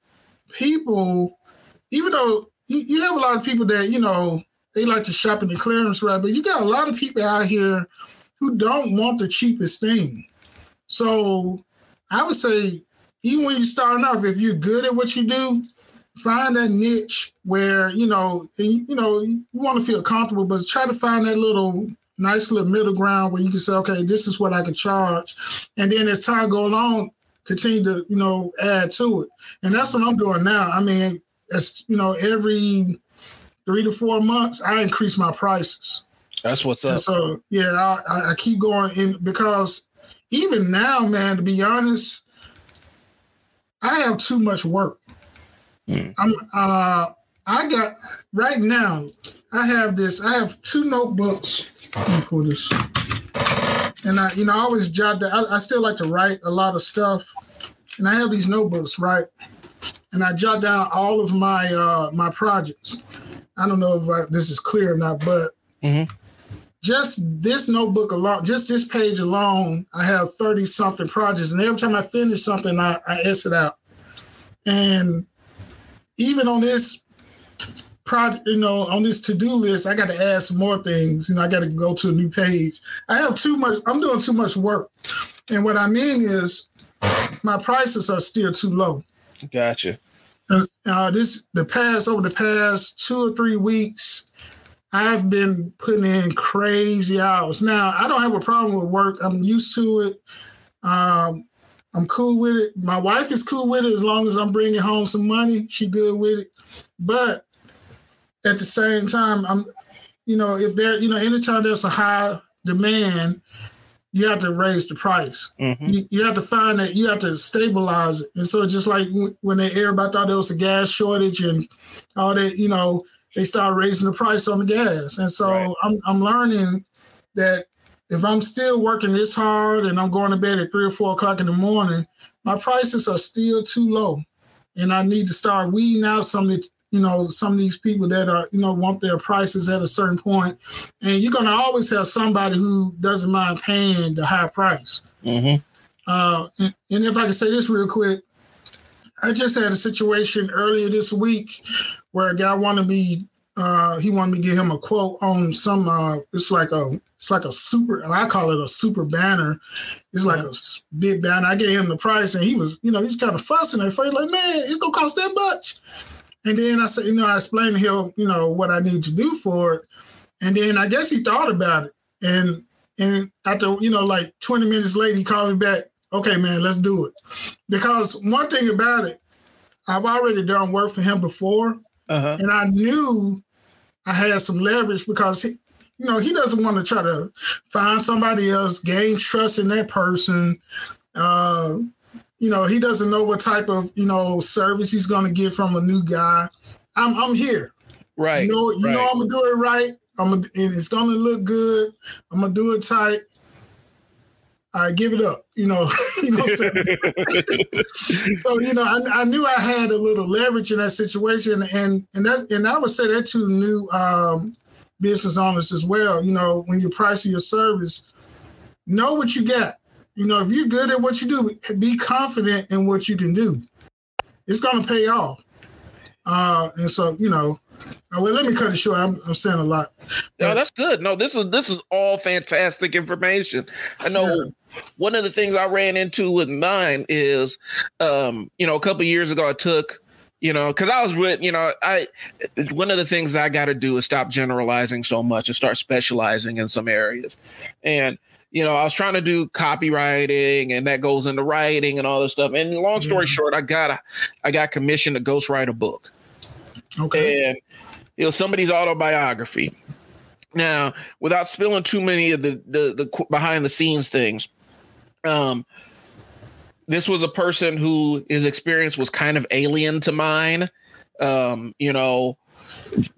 people, even though you, you have a lot of people that, you know, they like to shop in the clearance rack, but you got a lot of people out here who don't want the cheapest thing. So I would say, even when you're starting off, if you're good at what you do, find that niche where you know, and, you know, you want to feel comfortable, but try to find that little nice little middle ground where you can say, okay, this is what I can charge, and then as time goes on, continue to you know add to it, and that's what I'm doing now. I mean, as you know, every three to four months, I increase my prices. That's what's up. And so yeah, I, I keep going in because even now, man, to be honest, I have too much work. Mm. I'm uh I got right now, I have this, I have two notebooks. Let me pull this. And I, you know, I always jot that I, I still like to write a lot of stuff. And I have these notebooks, right? And I jot down all of my uh my projects. I don't know if I, this is clear or not, but mm-hmm. just this notebook alone, just this page alone, I have 30 something projects. And every time I finish something, I, I S it out. And even on this project, you know, on this to-do list, I got to add some more things. You know, I got to go to a new page. I have too much, I'm doing too much work. And what I mean is my prices are still too low. Gotcha. Uh, this the past over the past two or three weeks, I've been putting in crazy hours. Now I don't have a problem with work. I'm used to it. Um, I'm cool with it. My wife is cool with it as long as I'm bringing home some money. She good with it. But at the same time, I'm, you know, if there, you know, anytime there's a high demand, you have to raise the price. Mm-hmm. You, you, have to find that you have to stabilize it. And so just like when they everybody thought there was a gas shortage and all that, you know, they start raising the price on the gas. And so right. I'm I'm learning that if I'm still working this hard and I'm going to bed at three or four o'clock in the morning, my prices are still too low. And I need to start weeding out some of the you know, some of these people that are, you know, want their prices at a certain point. And you're going to always have somebody who doesn't mind paying the high price. Mm-hmm. Uh, and, and if I can say this real quick, I just had a situation earlier this week where a guy wanted me, uh, he wanted me to give him a quote on some, uh, it's like a, it's like a super, I call it a super banner. It's like a big banner. I gave him the price and he was, you know, he's kind of fussing at first, like, man, it's going to cost that much. And then I said, you know, I explained to him, you know, what I need to do for it. And then I guess he thought about it. And and after, you know, like 20 minutes later, he called me back. Okay, man, let's do it. Because one thing about it, I've already done work for him before. Uh-huh. And I knew I had some leverage because he, you know, he doesn't want to try to find somebody else, gain trust in that person, uh, you know, he doesn't know what type of, you know, service he's gonna get from a new guy. I'm I'm here. Right. You know, you right. know I'm gonna do it right. I'm gonna, it's gonna look good. I'm gonna do it tight. I give it up, you know. you know so you know, I, I, knew I had a little leverage in that situation, and and that and I would say that to new um, business owners as well. You know, when you're pricing your service, know what you got You know, if you're good at what you do, be confident in what you can do. It's going to pay off. Uh, and so, you know, uh, well, let me cut it short. I'm, I'm saying a lot. No, that's good. No, this is this is all fantastic information. I know yeah. one of the things I ran into with mine is, um, you know, a couple years ago, I took you know because i was with you know i one of the things i got to do is stop generalizing so much and start specializing in some areas and you know, I was trying to do copywriting and that goes into writing and all this stuff. And long story short, I got a, I got commissioned to ghostwrite a book. Okay. And you know, somebody's autobiography. Now, without spilling too many of the the, the behind the scenes things, um, this was a person who his experience was kind of alien to mine. Um, you know,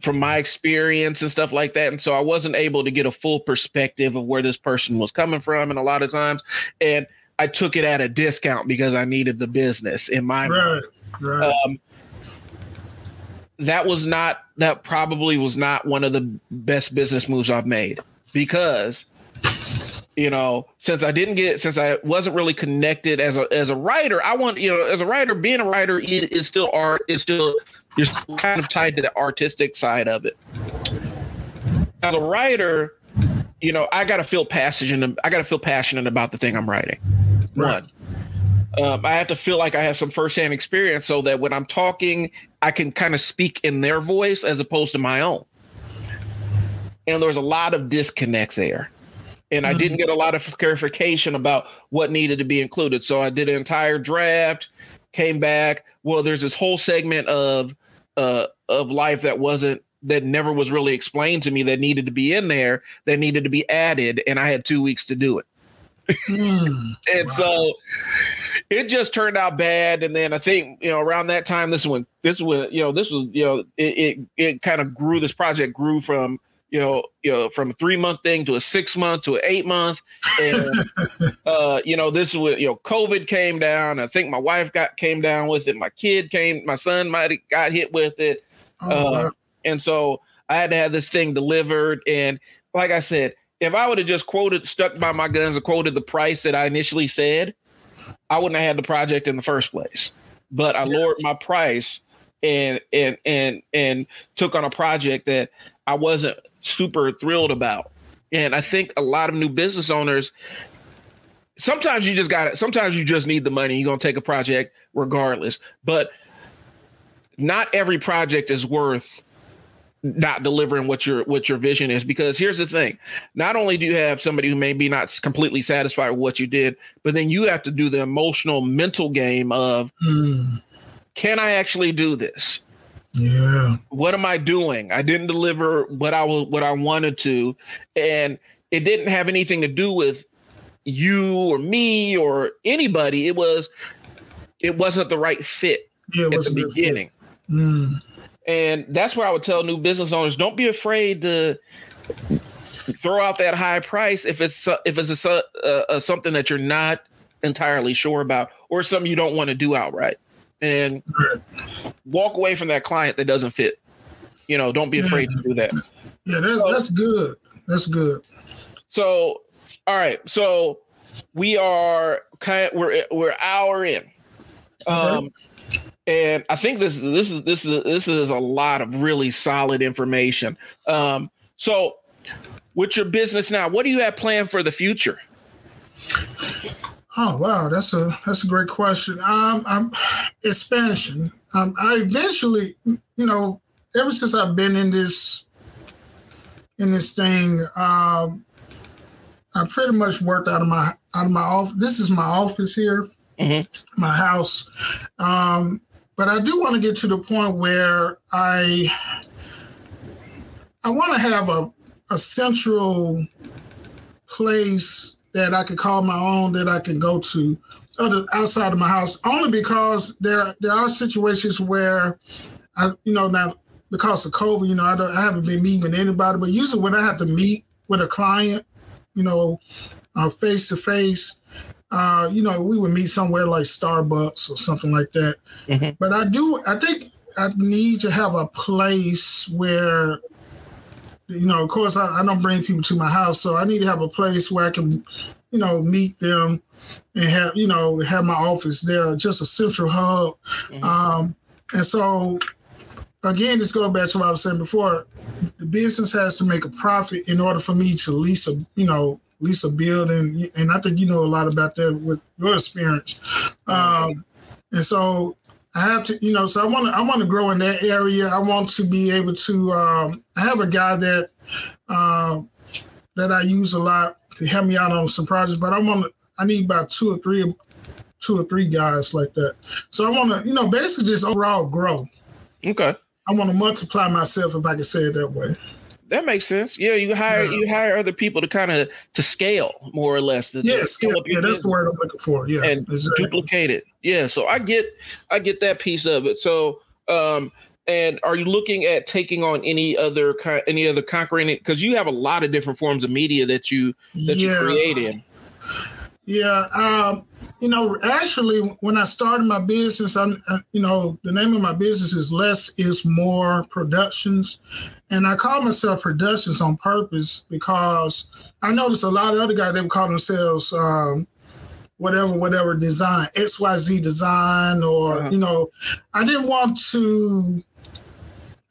from my experience and stuff like that. And so I wasn't able to get a full perspective of where this person was coming from. And a lot of times, and I took it at a discount because I needed the business in my right, mind. Right. Um, that was not, that probably was not one of the best business moves I've made because you know since i didn't get since i wasn't really connected as a as a writer i want you know as a writer being a writer is, is still art is still you're kind of tied to the artistic side of it. As a writer, you know, I got to feel passionate. I got to feel passionate about the thing I'm writing. Right. One, um, I have to feel like I have some firsthand experience, so that when I'm talking, I can kind of speak in their voice as opposed to my own. And there's a lot of disconnect there. And I didn't mm-hmm. get a lot of clarification about what needed to be included. So I did an entire draft, came back. Well, there's this whole segment of uh, of life that wasn't that never was really explained to me that needed to be in there that needed to be added and i had two weeks to do it mm, and wow. so it just turned out bad and then i think you know around that time this is when this was you know this was you know it it, it kind of grew this project grew from you know, you know, from a three month thing to a six month to an eight month. And uh, you know, this was you know, COVID came down. I think my wife got came down with it. My kid came, my son might have got hit with it. Oh, uh, wow. and so I had to have this thing delivered. And like I said, if I would have just quoted, stuck by my guns and quoted the price that I initially said, I wouldn't have had the project in the first place. But I lowered my price and and and and took on a project that I wasn't super thrilled about. And I think a lot of new business owners sometimes you just got it. Sometimes you just need the money. You're going to take a project regardless. But not every project is worth not delivering what your what your vision is because here's the thing not only do you have somebody who may be not completely satisfied with what you did but then you have to do the emotional mental game of mm. can i actually do this yeah. What am I doing? I didn't deliver what I was what I wanted to. And it didn't have anything to do with you or me or anybody. It was it wasn't the right fit yeah, at the beginning. Mm. And that's where I would tell new business owners don't be afraid to throw out that high price if it's if it's a, a, a something that you're not entirely sure about or something you don't want to do outright and walk away from that client that doesn't fit. You know, don't be afraid to do that. Yeah, that, so, that's good. That's good. So, all right. So we are kind of, we're we're hour in. Um and I think this this is this is this is a lot of really solid information. Um so with your business now, what do you have planned for the future? Oh wow, that's a that's a great question. Um, I'm expansion. Um, I eventually, you know, ever since I've been in this in this thing, um, I pretty much worked out of my out of my office. This is my office here, mm-hmm. my house. Um, but I do want to get to the point where I I want to have a a central place that I could call my own that I can go to other outside of my house only because there there are situations where I you know now because of COVID you know I don't I haven't been meeting with anybody but usually when I have to meet with a client you know face to face you know we would meet somewhere like Starbucks or something like that mm-hmm. but I do I think I need to have a place where you know, of course, I, I don't bring people to my house, so I need to have a place where I can, you know, meet them and have you know have my office there, just a central hub. Mm-hmm. Um, and so, again, this goes back to what I was saying before. The business has to make a profit in order for me to lease a, you know, lease a building. And I think you know a lot about that with your experience. Um, and so I have to, you know, so I want to, I want to grow in that area. I want to be able to. Um, I have a guy that uh, that I use a lot to help me out on some projects, but I want to, I need about two or three, two or three guys like that. So I want to, you know, basically just overall grow. Okay. I want to multiply myself, if I can say it that way. That makes sense. Yeah, you hire yeah. you hire other people to kind of to scale more or less. To, yeah, scale. Yeah, that's the word I'm looking for. Yeah, and exactly. duplicate it. Yeah, so I get I get that piece of it. So, um, and are you looking at taking on any other any other conquering it? Because you have a lot of different forms of media that you that yeah. you create in. Yeah, um, you know, actually, when I started my business, I'm, uh, you know, the name of my business is Less is More Productions, and I call myself Productions on purpose because I noticed a lot of other guys they would call themselves um, whatever, whatever design, X Y Z design, or uh-huh. you know, I didn't want to.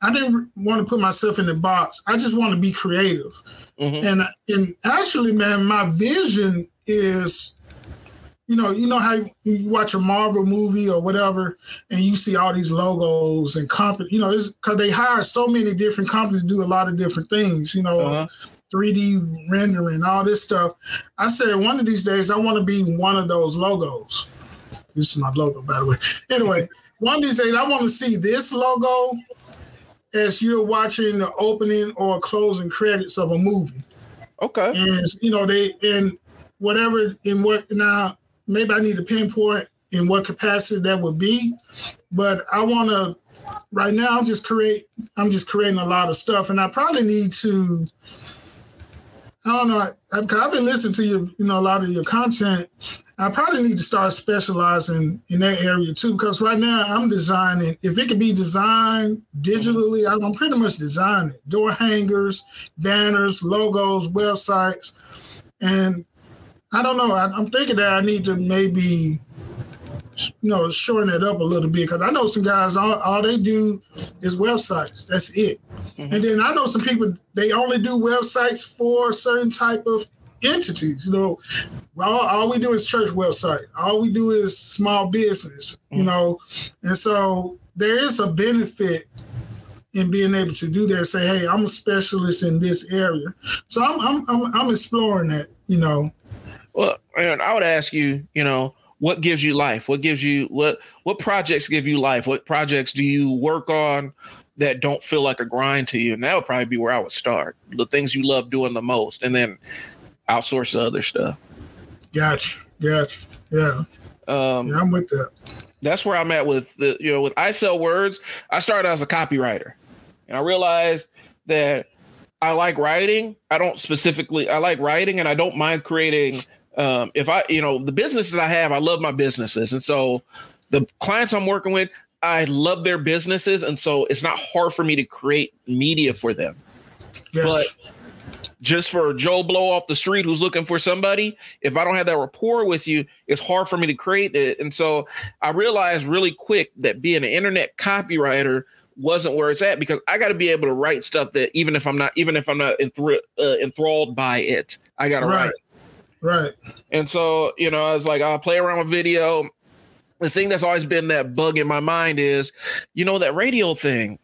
I didn't want to put myself in the box. I just want to be creative. Mm-hmm. And and actually, man, my vision is you know, you know how you watch a Marvel movie or whatever, and you see all these logos and company. You know, it's because they hire so many different companies to do a lot of different things. You know, uh-huh. 3D rendering, all this stuff. I said one of these days I want to be one of those logos. This is my logo, by the way. Anyway, one of these days I want to see this logo as you're watching the opening or closing credits of a movie. Okay. And you know they and whatever in what now maybe I need to pinpoint in what capacity that would be, but I want to right now I'm just create I'm just creating a lot of stuff and I probably need to I don't know. I, have been listening to your, you know, a lot of your content. I probably need to start specializing in that area too, because right now I'm designing. If it could be designed digitally, I'm pretty much designing door hangers, banners, logos, websites, and I don't know. I, am thinking that I need to maybe, you know, shorten it up a little bit because I know some guys all, all they do is websites. That's it. Mm-hmm. And then I know some people they only do websites for certain type of entities. You know, all, all we do is church website. All we do is small business. Mm-hmm. You know, and so there is a benefit in being able to do that. Say, hey, I'm a specialist in this area. So I'm I'm I'm, I'm exploring that. You know. Well, and I would ask you, you know, what gives you life? What gives you what what projects give you life? What projects do you work on that don't feel like a grind to you? And that would probably be where I would start. The things you love doing the most, and then outsource the other stuff. Gotcha. Gotcha. Yeah. Um, yeah, I'm with that. That's where I'm at with the you know with I sell words. I started as a copywriter, and I realized that I like writing. I don't specifically I like writing, and I don't mind creating um, if I, you know, the businesses I have, I love my businesses. And so the clients I'm working with, I love their businesses. And so it's not hard for me to create media for them. Yes. But just for Joe Blow off the street who's looking for somebody, if I don't have that rapport with you, it's hard for me to create it. And so I realized really quick that being an internet copywriter wasn't where it's at because I got to be able to write stuff that even if I'm not even if I'm not enthr- uh, enthralled by it, I got to right. write. Right. And so, you know, I was like, I'll play around with video. The thing that's always been that bug in my mind is, you know, that radio thing.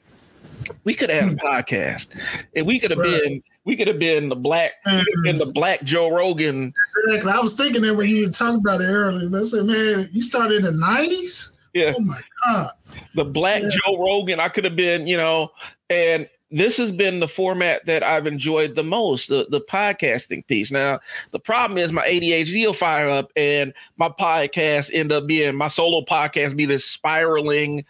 We could have had a podcast, and we could have right. been we could have been the black mm. in the black Joe Rogan. Exactly. I was thinking that when you were talking about it earlier. I said, man, you started in the nineties. Yeah. Oh my god. The black yeah. Joe Rogan. I could have been, you know, and this has been the format that I've enjoyed the most, the, the podcasting piece. Now, the problem is my ADHD will fire up and my podcast end up being my solo podcast be this spiraling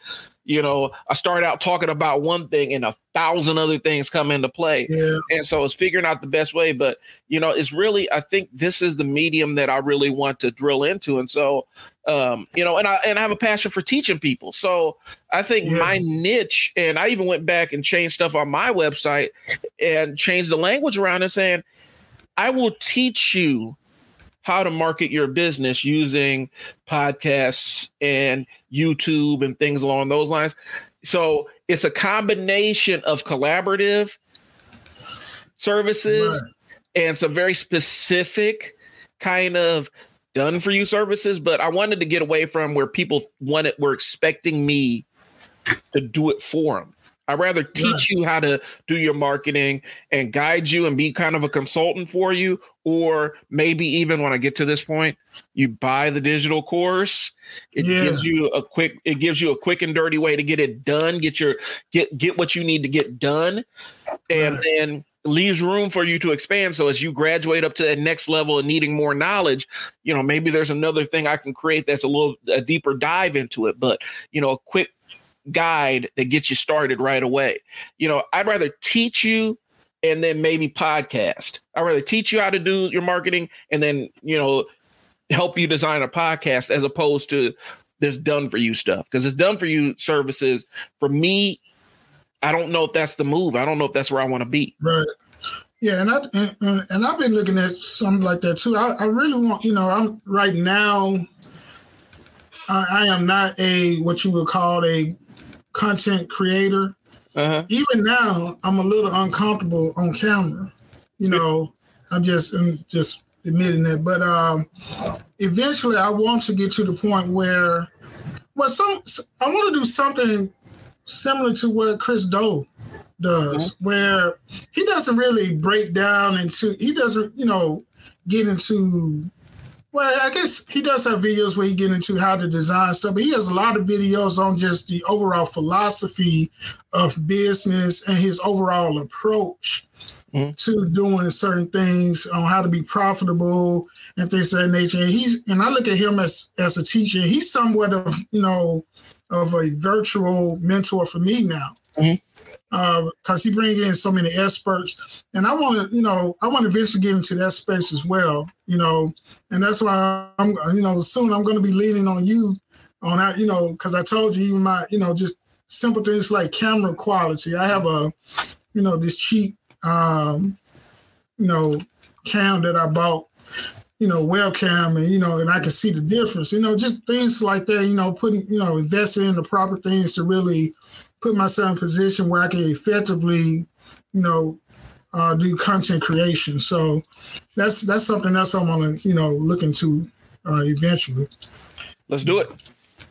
you know, I start out talking about one thing and a thousand other things come into play. Yeah. And so it's figuring out the best way. But, you know, it's really, I think this is the medium that I really want to drill into. And so, um, you know, and I and I have a passion for teaching people. So I think Yeah. my niche, and I even went back and changed stuff on my website and changed the language around and saying, I will teach you how to market your business using podcasts and YouTube and things along those lines. So it's a combination of collaborative services Right. and some very specific kind of done for you services. But I wanted to get away from where people wanted were expecting me to do it for them. I'd rather teach you how to do your marketing and guide you and be kind of a consultant for you. Or maybe even when I get to this point, you buy the digital course. It Yeah. gives you a quick, it gives you a quick and dirty way to get it done, get your get get what you need to get done. And Right. then leaves room for you to expand. So as you graduate up to that next level and needing more knowledge, you know, maybe there's another thing I can create that's a little a deeper dive into it. But you know, a quick guide that gets you started right away. You know, I'd rather teach you and then maybe podcast. I'd rather teach you how to do your marketing and then, you know, help you design a podcast as opposed to this done for you stuff. Because it's done for you services for me. I don't know if that's the move. I don't know if that's where I want to be. Right. Yeah, and I and, and- and I've been looking at something like that too. I, I really want, you know, I'm right now. I, I am not a what you would call a content creator. Uh-huh. Even now, I'm a little uncomfortable on camera. You know, I'm just I'm just admitting that. But um, eventually, I want to get to the point where, well, some I want to do something similar to what Chris Do does, where he doesn't really break down into he doesn't you know get into well i guess he does have videos where he get into how to design stuff but he has a lot of videos on just the overall philosophy of business and his overall approach Mhm. to doing certain things on how to be profitable and things of that nature. And he's and i look at him as as a teacher. He's somewhat of you know of a virtual mentor for me now because he brings in so many experts, and I want to, you know, I want to eventually get into that space as well, you know, and that's why I'm, you know, soon I'm going to be leaning on you on that, you know, because I told you even my, you know, just simple things like camera quality. I have a, you know, this cheap, um, you know, cam that I bought, you know, webcam, and you know, and I can see the difference, you know, just things like that, you know, putting, you know, investing in the proper things to really put myself in a position where I can effectively, you know, uh, do content creation. So that's that's something else I want to, you know, look into uh, eventually. Let's do it.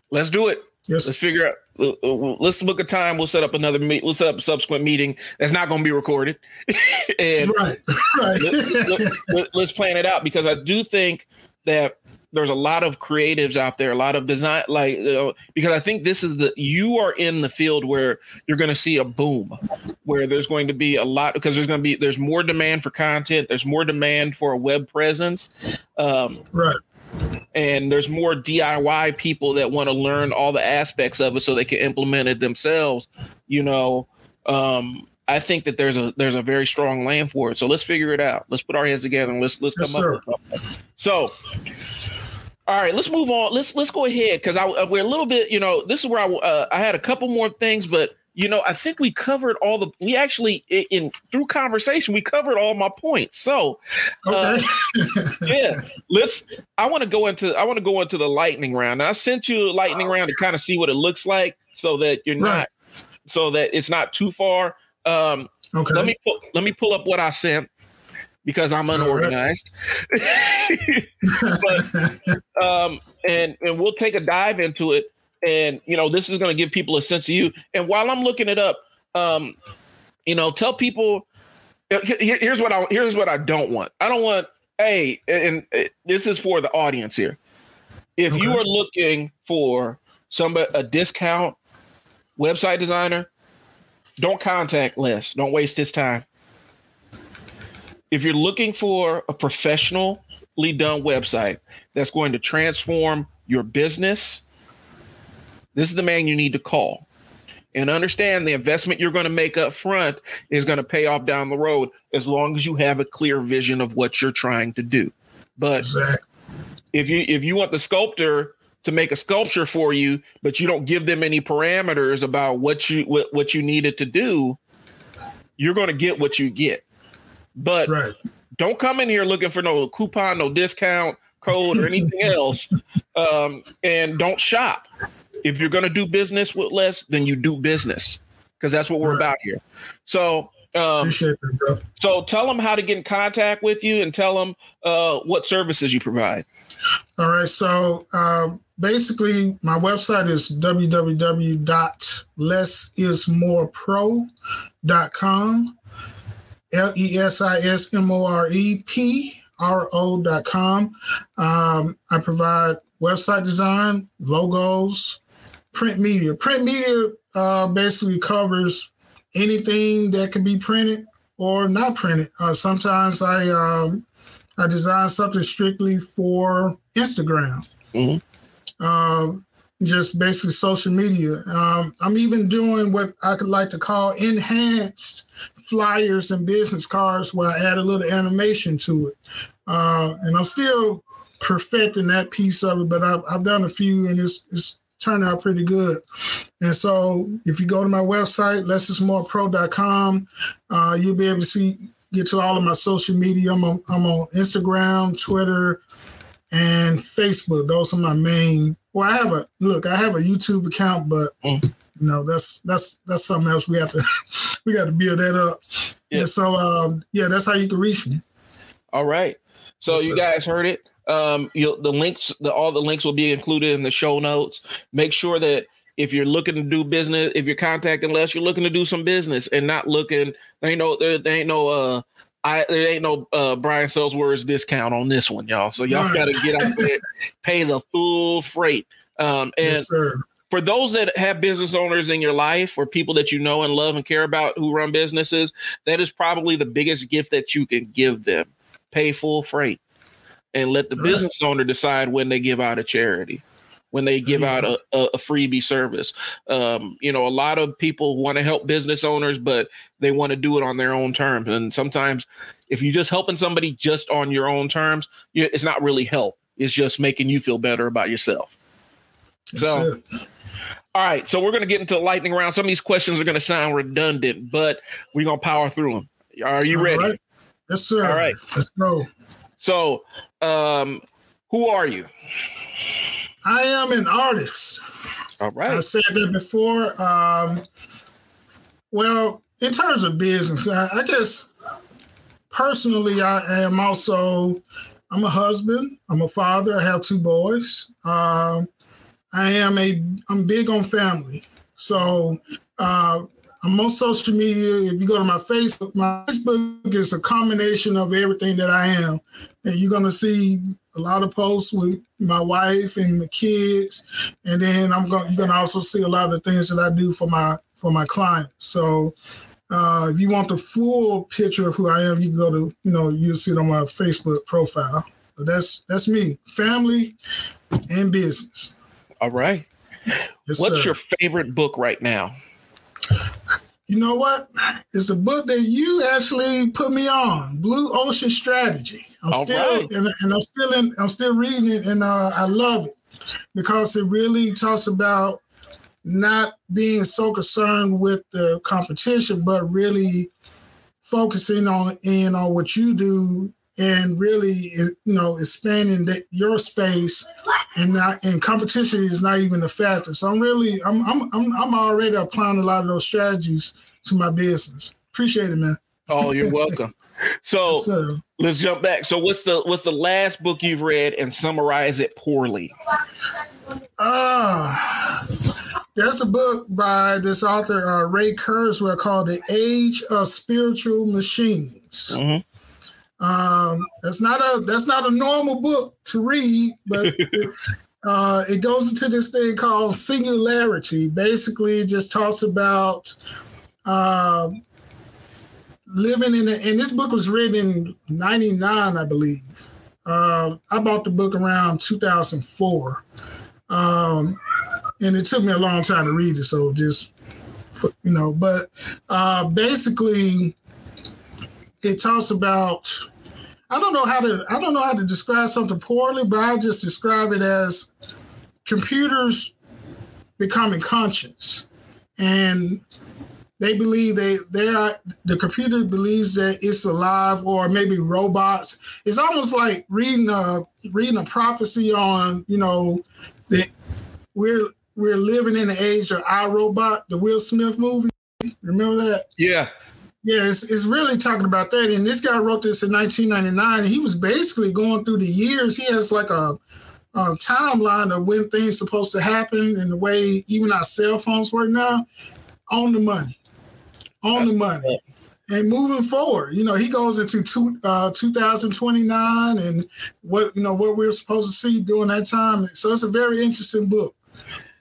Let's do it. Let's Yes. figure out. Let's book a time. We'll set up another meet. We'll set up a subsequent meeting that's not going to be recorded, and Right. Right. let, us plan it out because I do think that there's a lot of creatives out there, a lot of design, like uh, because I think this is the you are in the field where you're going to see a boom, where there's going to be a lot because there's going to be there's more demand for content, there's more demand for a web presence, um, right. And there's more DIY people that want to learn all the aspects of it so they can implement it themselves. You know, um, I think that there's a there's a very strong land for it. So let's figure it out. Let's put our heads together and let's let's Yes, come sir. up with something. So. All right, let's move on. Let's let's go ahead because I we're a little bit. You know, this is where I uh, I had a couple more things, but you know, I think we covered all the. We actually in, in through conversation we covered all my points. So Okay. yeah let's i want to go into i want to go into the lightning round now, i sent you a lightning round to kind of see what it looks like so that you're Right. not so that it's not too far um okay. let me pull, let me pull up what i sent because i'm All right. unorganized but um and and we'll take a dive into it and you know this is going to give people a sense of you and while i'm looking it up um you know tell people here- here's what i here's what i don't want i don't want hey and and this is for the audience here if you are looking for somebody a discount website designer don't contact Les. Don't waste his time. If you're looking for a professionally done website that's going to transform your business, this is the man you need to call. and understand the investment you're going to make up front is going to pay off down the road as long as you have a clear vision of what you're trying to do. But exactly. if you if you want the sculptor to make a sculpture for you, but you don't give them any parameters about what you what, what you needed to do, you're going to get what you get. But right. don't come in here looking for no coupon, no discount code, or anything else, um, and don't shop. If you're going to do business with Les, then you do business because that's what we're right. about here. So um, that, so tell them how to get in contact with you and tell them uh, what services you provide. All right. So uh, basically, my website is www.lessismorepro.com. L E S I S M O R E P R O.com. Um, I provide website design, logos, print media. Print media uh, basically covers anything that can be printed or not printed. Uh, sometimes I um, I design something strictly for Instagram. Mm-hmm. Um, just basically social media. Um, I'm even doing what I could like to call enhanced flyers and business cards where I add a little animation to it. Uh, and I'm still perfecting that piece of it, but I've, I've done a few and it's, it's turned out pretty good. And so if you go to my website, lessismorepro.com, uh, you'll be able to see, get to all of my social media. I'm on, I'm on Instagram, Twitter, and Facebook. Those are my main. Well, I have a look. I have a YouTube account, but mm. you know that's that's that's something else. We have to we got to build that up. Yeah. And so um, yeah, that's how you can reach me. All right. So yes, you guys heard it. Um, you the links, the all the links will be included in the show notes. Make sure that if you're looking to do business, if you're contacting Les, you're looking to do some business and not looking. There ain't no, there, there ain't no, uh, I there ain't no uh Brian words discount on this one, y'all. So y'all got to get out there, pay the full freight. Um, and yes, for those that have business owners in your life or people that you know and love and care about who run businesses, that is probably the biggest gift that you can give them. Pay full freight and let the right. business owner decide when they give out a charity when they give out a, a freebie service. Um, you know, a lot of people want to help business owners, but they want to do it on their own terms. And sometimes, if you're just helping somebody just on your own terms, it's not really help. It's just making you feel better about yourself. That's so, it. all right. So we're going to get into the lightning round. Some of these questions are going to sound redundant, but we're going to power through them. Are you all ready? Right. Yes, sir. All right. Let's go. So, um, who are you? I am an artist. All right. I said that before. Um, well, in terms of business, I, I guess personally, I am also. I'm a husband. I'm a father. I have two boys. Um, I am a. I'm big on family. So uh, I'm on social media. If you go to my Facebook, my Facebook is a combination of everything that I am. And you're going to see a lot of posts with my wife and the kids. And then I'm going, you're going to also see a lot of the things that I do for my, for my clients. So uh, if you want the full picture of who I am, you can go to, you know, you'll see it on my Facebook profile. But that's, that's me, family and business. All right. Yes, What's sir. your favorite book right now? You know what? It's a book that you actually put me on, Blue Ocean Strategy. I'm All still right. and, and, I'm still in I'm still reading it and uh, I love it because it really talks about not being so concerned with the competition, but really focusing on in on what you do and really you know expanding the, your space and not and competition is not even a factor. So i'm really I'm, I'm i'm i'm already applying a lot of those strategies to my business. Appreciate it man. Oh you're welcome. So yes, let's jump back. So what's the what's the last book you've read and summarize it poorly? Uh there's a book by this author uh, ray kurzweil called the age of spiritual machines. Mm-hmm um, that's not a that's not a normal book to read, but it, uh, it goes into this thing called singularity. Basically, it just talks about uh, living in. A, and this book was written in '99, I believe. Uh, I bought the book around 2004, um, and it took me a long time to read it. So just you know, but uh, basically, it talks about. I don't know how to. I don't know how to describe something poorly, but I just describe it as computers becoming conscious, and they believe they they are the computer believes that it's alive or maybe robots. It's almost like reading a reading a prophecy on you know that we're we're living in the age of iRobot, the Will Smith movie. Remember that? Yeah. Yeah, it's, it's really talking about that. And this guy wrote this in 1999. He was basically going through the years. He has like a, a timeline of when things supposed to happen and the way even our cell phones work now on the money on the money. And moving forward, you know, he goes into two, uh, 2029 and what you know what we're supposed to see during that time. So it's a very interesting book.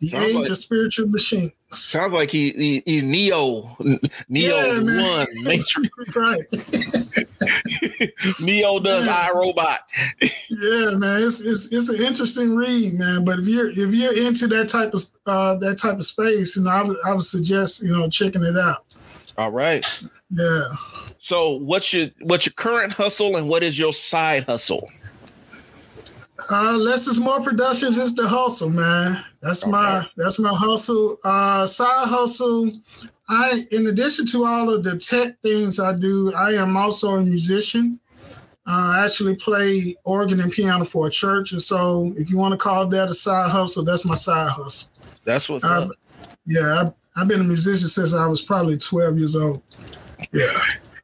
The Age of Spiritual Machines. Sounds like he, he he's Neo Neo yeah, one Matrix. right. Neo does yeah. iRobot. yeah, man, it's, it's it's an interesting read, man. But if you're if you're into that type of uh, that type of space, you know, I would I would suggest you know checking it out. All right. Yeah. So what's your what's your current hustle and what is your side hustle? Uh less is more productions is the hustle, man. That's okay. my that's my hustle. Uh side hustle. I in addition to all of the tech things I do, I am also a musician. Uh, I actually play organ and piano for a church, and so if you want to call that a side hustle, that's my side hustle. That's what's I've, up. Yeah, I've been a musician since I was probably 12 years old. Yeah.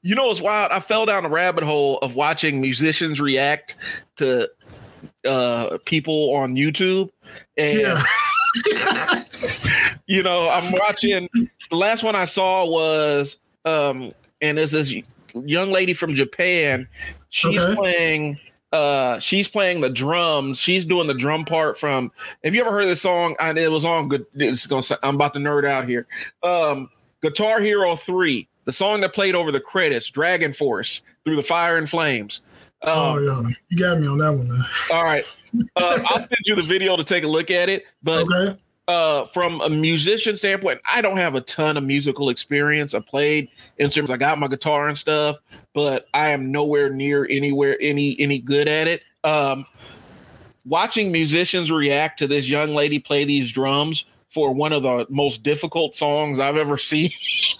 You know what's wild? I fell down a rabbit hole of watching musicians react to uh, people on YouTube. And yeah. you know, I'm watching the last one I saw was um and there's this young lady from Japan. She's okay. playing uh she's playing the drums she's doing the drum part from have you ever heard this song and it was on good it's gonna i'm about to nerd out here um guitar hero 3 the song that played over the credits DragonForce through the fire and flames oh yeah you got me on that one man. all right uh, i'll send you the video to take a look at it but okay uh, from a musician standpoint, I don't have a ton of musical experience. I played instruments, I got my guitar and stuff, but I am nowhere near anywhere any any good at it. Um, watching musicians react to this young lady play these drums for one of the most difficult songs I've ever seen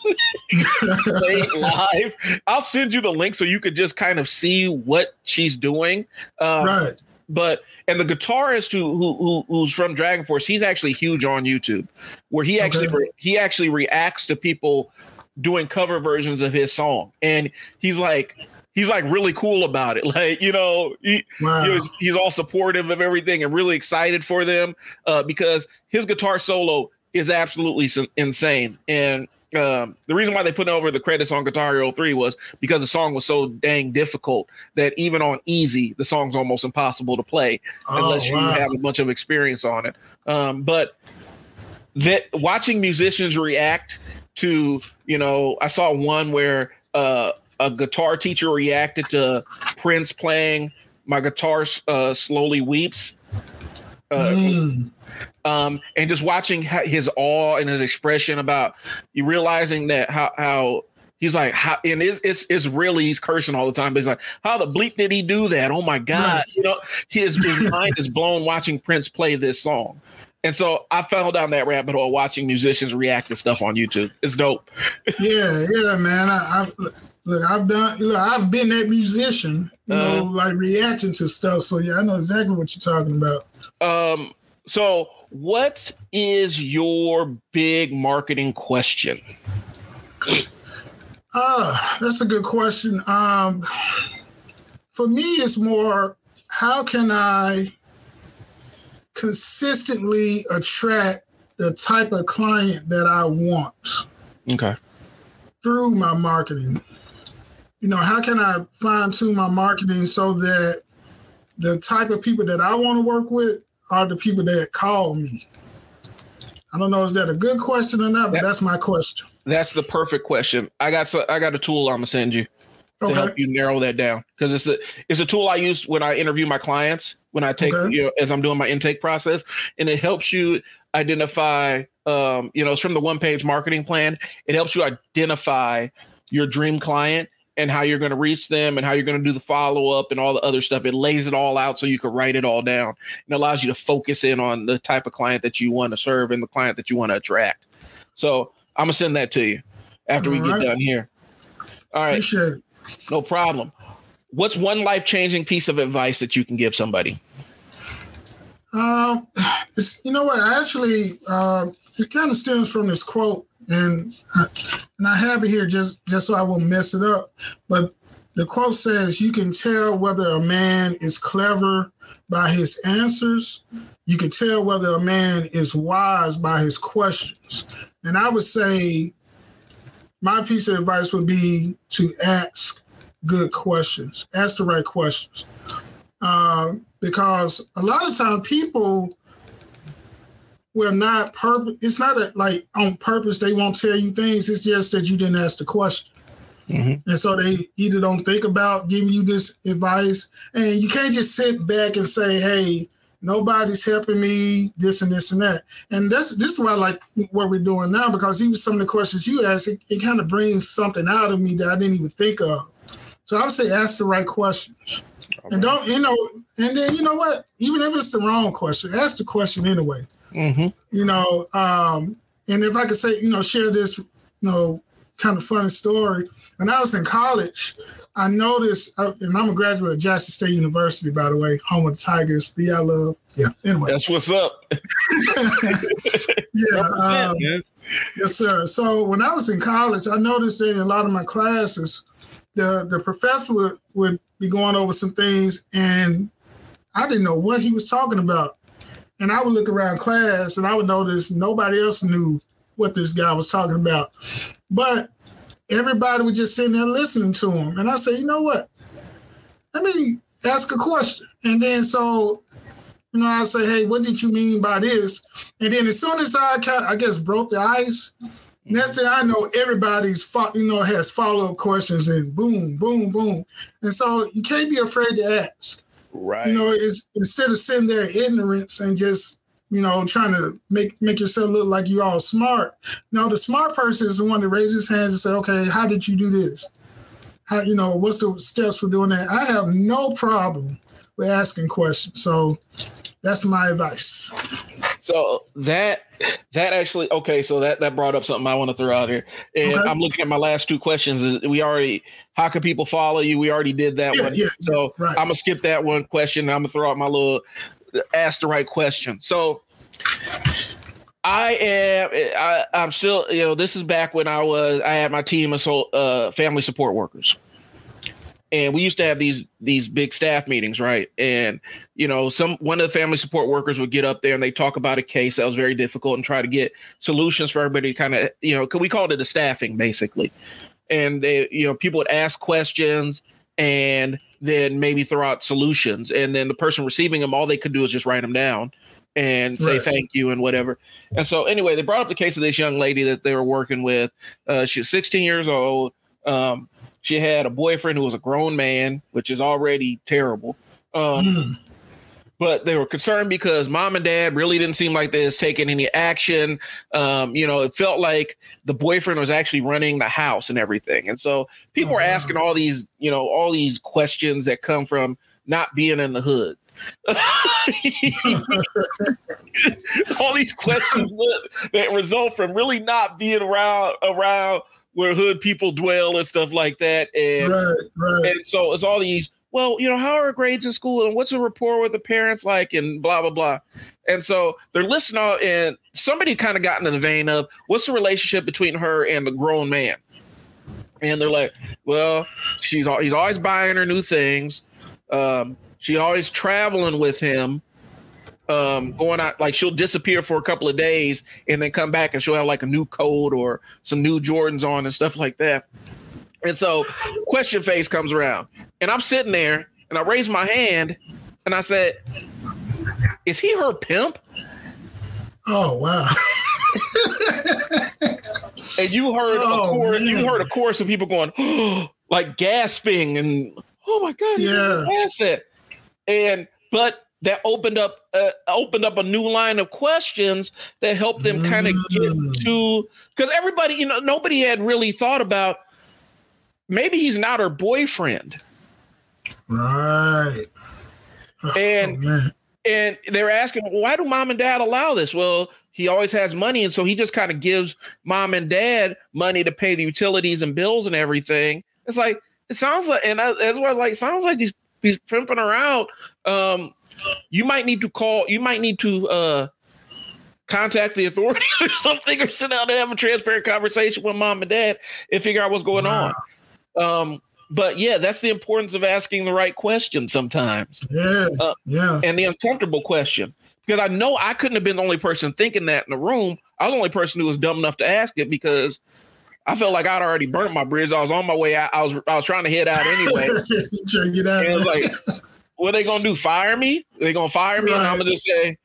live. I'll send you the link so you could just kind of see what she's doing. Um, right. But and the guitarist who, who, who's from DragonForce, he's actually huge on YouTube, where he actually okay. he actually reacts to people doing cover versions of his song, and he's like he's like really cool about it. Like you know, he, wow. he was, he's all supportive of everything and really excited for them uh, because his guitar solo is absolutely insane, and um, the reason why they put over the credits on Guitar Hero 3 was because the song was so dang difficult that even on easy, the song's almost impossible to play oh, unless wow. you have a bunch of experience on it. Um, but that watching musicians react to, you know, I saw one where uh, a guitar teacher reacted to Prince playing "My Guitar uh, Slowly Weeps." Uh, mm um, and just watching his awe and his expression about you realizing that how how he's like how and it's it's, it's really he's cursing all the time but he's like how the bleep did he do that oh my god you know his, his mind is blown watching prince play this song and so I fell down that rabbit hole watching musicians react to stuff on YouTube. It's dope. yeah, yeah, man. I, I look, I've done. Look, I've been that musician, you uh, know, like reacting to stuff. So yeah, I know exactly what you're talking about. Um. So what is your big marketing question? Uh, that's a good question. Um, for me, it's more how can I consistently attract the type of client that I want? Okay. Through my marketing. You know, how can I fine tune my marketing so that the type of people that I want to work with are the people that call me? I don't know is that a good question or not, but that, that's my question. That's the perfect question. I got so I got a tool I'm gonna send you to help you narrow that down because it's a it's a tool I use when I interview my clients when I take okay. you know as I'm doing my intake process, and it helps you identify. Um, you know, it's from the one page marketing plan. It helps you identify your dream client and how you're going to reach them and how you're going to do the follow up and all the other stuff. It lays it all out so you can write it all down and allows you to focus in on the type of client that you want to serve and the client that you want to attract. So I'm gonna send that to you after all we right. get done here. All right. No problem. What's one life changing piece of advice that you can give somebody? Um, you know what? I actually, uh, it kind of stems from this quote and I, and I have it here just just so I won't mess it up. But the quote says, "You can tell whether a man is clever by his answers. You can tell whether a man is wise by his questions." And I would say, my piece of advice would be to ask good questions, ask the right questions, um, because a lot of times people will not purpose. It's not a, like on purpose they won't tell you things. It's just that you didn't ask the question. Mm-hmm. And so they either don't think about giving you this advice, and you can't just sit back and say, "Hey, nobody's helping me," this and this and that. And that's this is why I like what we're doing now because even some of the questions you ask, it, it kind of brings something out of me that I didn't even think of. So I would say ask the right questions. Okay. And don't, you know, and then you know what? Even if it's the wrong question, ask the question anyway. Mm-hmm. You know, um, and if I could say, you know, share this, you know, kind of funny story. When I was in college, I noticed, uh, and I'm a graduate of Jackson State University, by the way, home of the Tigers, the I love. Yeah, anyway. That's what's up. yeah. Um, yes, sir. So when I was in college, I noticed that in a lot of my classes, the, the professor would, would be going over some things, and I didn't know what he was talking about. And I would look around class and I would notice nobody else knew what this guy was talking about. But everybody was just sitting there listening to him. And I said, you know what? Let me ask a question. And then so, you know, I say, hey, what did you mean by this? And then as soon as I kind of, I guess broke the ice, mm-hmm. next thing I know, everybody's you know has follow up questions and boom, boom, boom. And so you can't be afraid to ask. Right. You know, it's instead of sitting there ignorance and just you know trying to make make yourself look like you're all smart. Now the smart person is the one that raises his hands and say, "Okay, how did you do this? How you know what's the steps for doing that?" I have no problem with asking questions. So that's my advice. So that that actually okay. So that that brought up something I want to throw out here, and okay. I'm looking at my last two questions. We already how can people follow you? We already did that yeah, one. Yeah, so right. I'm gonna skip that one question. I'm gonna throw out my little ask the right question. So I am. I, am still. You know, this is back when I was. I had my team of so, uh, family support workers and we used to have these these big staff meetings right and you know some one of the family support workers would get up there and they talk about a case that was very difficult and try to get solutions for everybody kind of you know we called it a staffing basically and they you know people would ask questions and then maybe throw out solutions and then the person receiving them all they could do is just write them down and say right. thank you and whatever. And so anyway, they brought up the case of this young lady that they were working with. Uh, she was 16 years old. Um, she had a boyfriend who was a grown man, which is already terrible. Um, mm. But they were concerned because mom and dad really didn't seem like they was taking any action. Um, you know, it felt like the boyfriend was actually running the house and everything. And so people oh, were asking all these, you know, all these questions that come from not being in the hood. all these questions that result from really not being around around where hood people dwell and stuff like that. And, right, right. and so it's all these, well, you know, how are grades in school and what's the rapport with the parents like and blah, blah, blah. And so they're listening and somebody kind of got into the vein of what's the relationship between her and the grown man? And they're like, well, she's he's always buying her new things. Um, she's always traveling with him um, going out like she'll disappear for a couple of days and then come back and she'll have like a new coat or some new Jordans on and stuff like that. And so question phase comes around and I'm sitting there and I raise my hand and I said, Is he her pimp? Oh wow. and you heard oh, a chorus, you heard a chorus of people going, oh, like gasping and oh my god, yeah, that. And but that opened up uh, opened up a new line of questions that helped them kind of get Mm. to because everybody you know nobody had really thought about maybe he's not her boyfriend Right. Oh, And- man. and they're asking why do mom and dad allow this well he always has money and so he just kind of gives mom and dad money to pay the utilities and bills and everything it's like it sounds like and I- that's why I was like sounds like he's he's pimping her out um you might need to call you might need to uh contact the authorities or something or sit down and have a transparent conversation with mom and dad and figure out what's going Wow. on um but yeah that's the importance of asking the right question sometimes Yeah. Uh, yeah. and the uncomfortable question because I know I couldn't have been the only person thinking that in the room. I was the only person who was dumb enough to ask it because I felt like I'd already burnt my bridge. I was on my way out. I was I was trying to head out anyway. Check it out. and it was like, what are they gonna do? Fire me? They gonna fire me? And I'm gonna just say,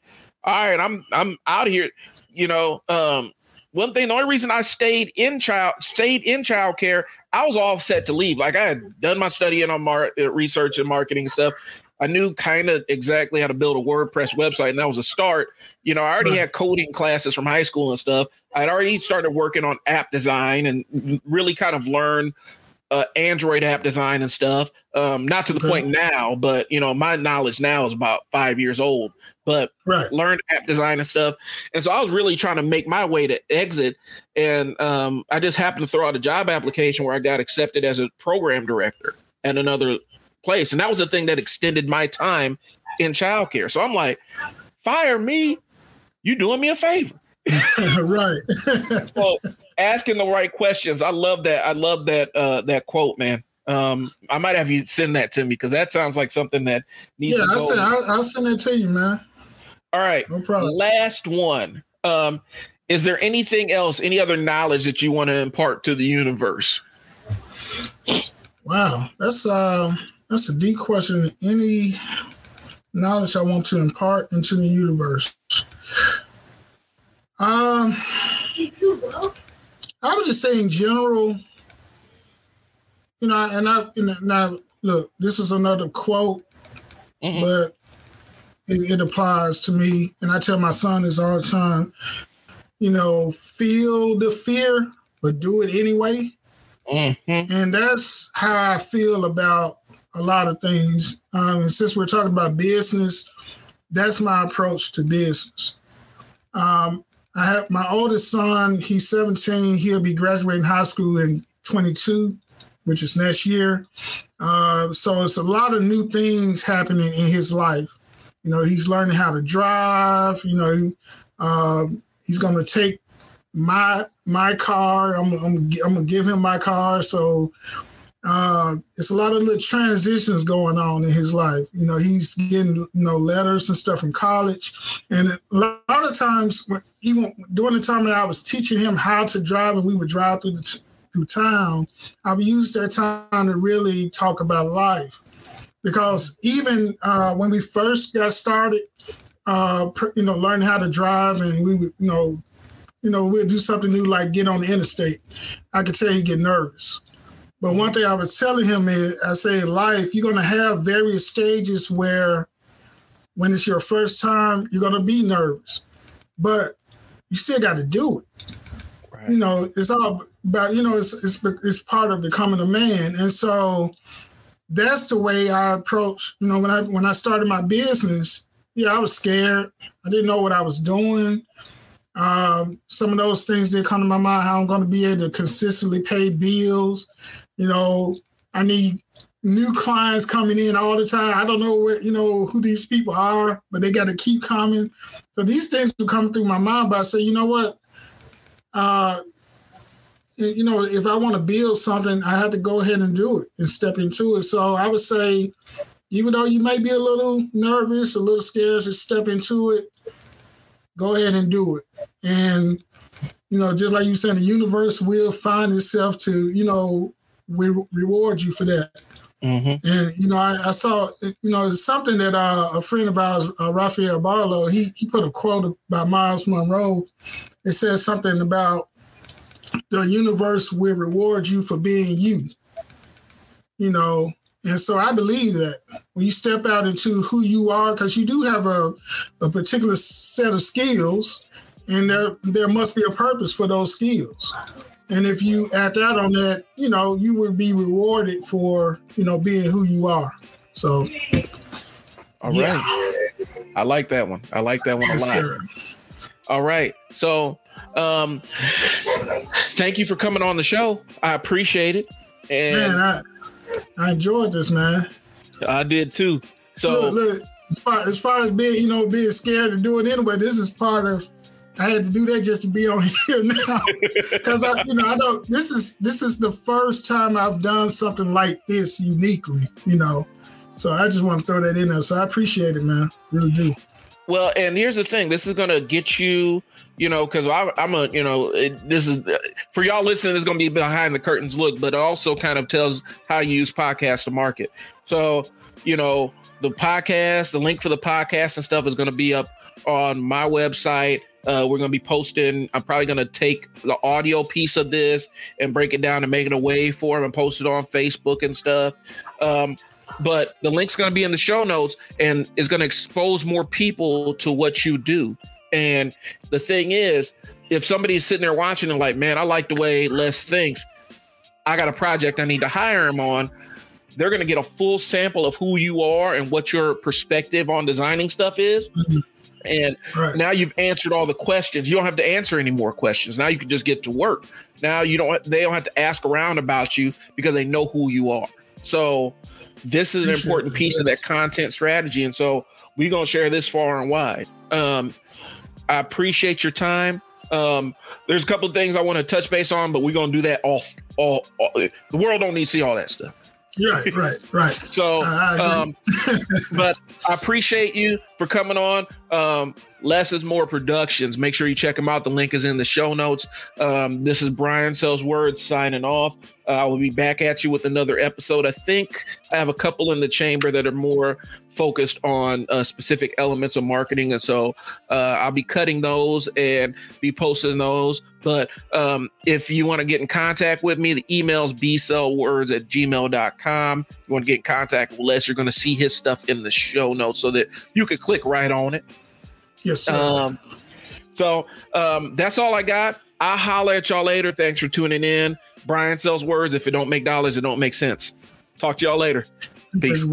all right, I'm I'm out of here. You know, um, one thing, the only reason I stayed in child stayed in childcare, I was all set to leave. Like I had done my studying on mar- uh, research and marketing stuff. I knew kind of exactly how to build a WordPress website, and that was a start. You know, I already Right. had coding classes from high school and stuff. I'd already started working on app design and really kind of learned uh, Android app design and stuff. Um, not to the point now, but you know, my knowledge now is about five years old. But right. learned app design and stuff. And so I was really trying to make my way to exit. And um, I just happened to throw out a job application where I got accepted as a program director at another place. And that was the thing that extended my time in childcare. So I'm like, fire me. You doing me a favor. right. So asking the right questions. I love that. I love that uh that quote, man. Um, I might have you send that to me because that sounds like something that needs yeah, to I said I'll, I'll send it to you, man. All right. No problem. Last one. Um, is there anything else, any other knowledge that you want to impart to the universe? Wow, that's uh, that's a deep question. Any knowledge I want to impart into the universe? Um, I would just say in general, you know, and I and now look, this is another quote, Mhm. but it, it applies to me, and I tell my son this all the time. You know, feel the fear, but do it anyway. Mhm. And that's how I feel about a lot of things. Um, and since we're talking about business, that's my approach to business. Um, I have my oldest son, he's 17. He'll be graduating high school in 22, which is next year. Uh, so it's a lot of new things happening in his life. You know, he's learning how to drive. You know, um, he's going to take my my car. I'm, I'm, I'm gonna give him my car. So uh, it's a lot of little transitions going on in his life. You know, he's getting you know letters and stuff from college, and a lot of times, when, even during the time that I was teaching him how to drive, and we would drive through the through town, I would use that time to really talk about life, because even uh, when we first got started, uh, you know, learning how to drive, and we would you know you know, we'll do something new like get on the interstate. I could tell he get nervous. But one thing I was telling him is, I say, life, you're going to have various stages where, when it's your first time, you're going to be nervous, but you still got to do it. You know, it's all about, you know, it's, it's it's part of becoming a man, and so that's the way I approach. You know, when I when I started my business, yeah, I was scared. I didn't know what I was doing. Um, some of those things did come to my mind how I'm going to be able to consistently pay bills. You know, I need new clients coming in all the time. I don't know what, you know, who these people are, but they got to keep coming. So these things will come through my mind, but I say, you know what? Uh, you know, if I want to build something, I have to go ahead and do it and step into it. So I would say, even though you may be a little nervous, a little scared to step into it, go ahead and do it. And you know, just like you said, the universe will find itself to you know re- reward you for that. Mm-hmm. And you know, I, I saw you know it's something that uh, a friend of ours, uh, Raphael Barlow, he he put a quote by Myles Munroe. It says something about the universe will reward you for being you. You know, And so I believe that when you step out into who you are, because you do have a, a particular set of skills, and there, there must be a purpose for those skills. And if you act out on that, you know, you would be rewarded for, you know, being who you are. So, all yeah. right. I like that one. I like that one yes, a lot. Sir. All right. So, um, thank you for coming on the show. I appreciate it. And man, I, I enjoyed this, man. I did too. So look, look as, far, as far as being, you know, being scared to do it anyway, this is part of I had to do that just to be on here now because I, you know, I don't. This is this is the first time I've done something like this uniquely, you know. So I just want to throw that in there. So I appreciate it, man. Really do. Well, and here's the thing: this is gonna get you, you know, because I'm a, you know, it, this is for y'all listening. This is gonna be behind the curtains look, but also kind of tells how you use podcast to market. So, you know, the podcast, the link for the podcast and stuff is gonna be up on my website uh, we're going to be posting. I'm probably going to take the audio piece of this and break it down and make it a wave form and post it on Facebook and stuff. Um, but the link's going to be in the show notes and it's going to expose more people to what you do. And the thing is, if somebody's sitting there watching and like, man, I like the way Les thinks, I got a project I need to hire him on. They're going to get a full sample of who you are and what your perspective on designing stuff is. Mm-hmm and right. now you've answered all the questions. You don't have to answer any more questions. Now you can just get to work. Now you don't they don't have to ask around about you because they know who you are. So this is an important piece of that content strategy. And so we're gonna share this far and wide. Um, I appreciate your time. Um, there's a couple of things I want to touch base on, but we're gonna do that off all, all the world don't need to see all that stuff. Right, right, right. so, um, but I appreciate you for coming on. Um, Less is More Productions. Make sure you check them out. The link is in the show notes. Um, this is Brian Sells Words signing off. Uh, I will be back at you with another episode. I think I have a couple in the chamber that are more focused on uh, specific elements of marketing. And so uh, I'll be cutting those and be posting those. But um, if you want to get in contact with me, the email is bsellwords at gmail.com. You want to get in contact with Les, you're going to see his stuff in the show notes so that you can click right on it. Yes, sir. Um, so um, that's all I got. I'll holler at y'all later. Thanks for tuning in. Brian sells words. If it don't make dollars, it don't make sense. Talk to y'all later. Peace.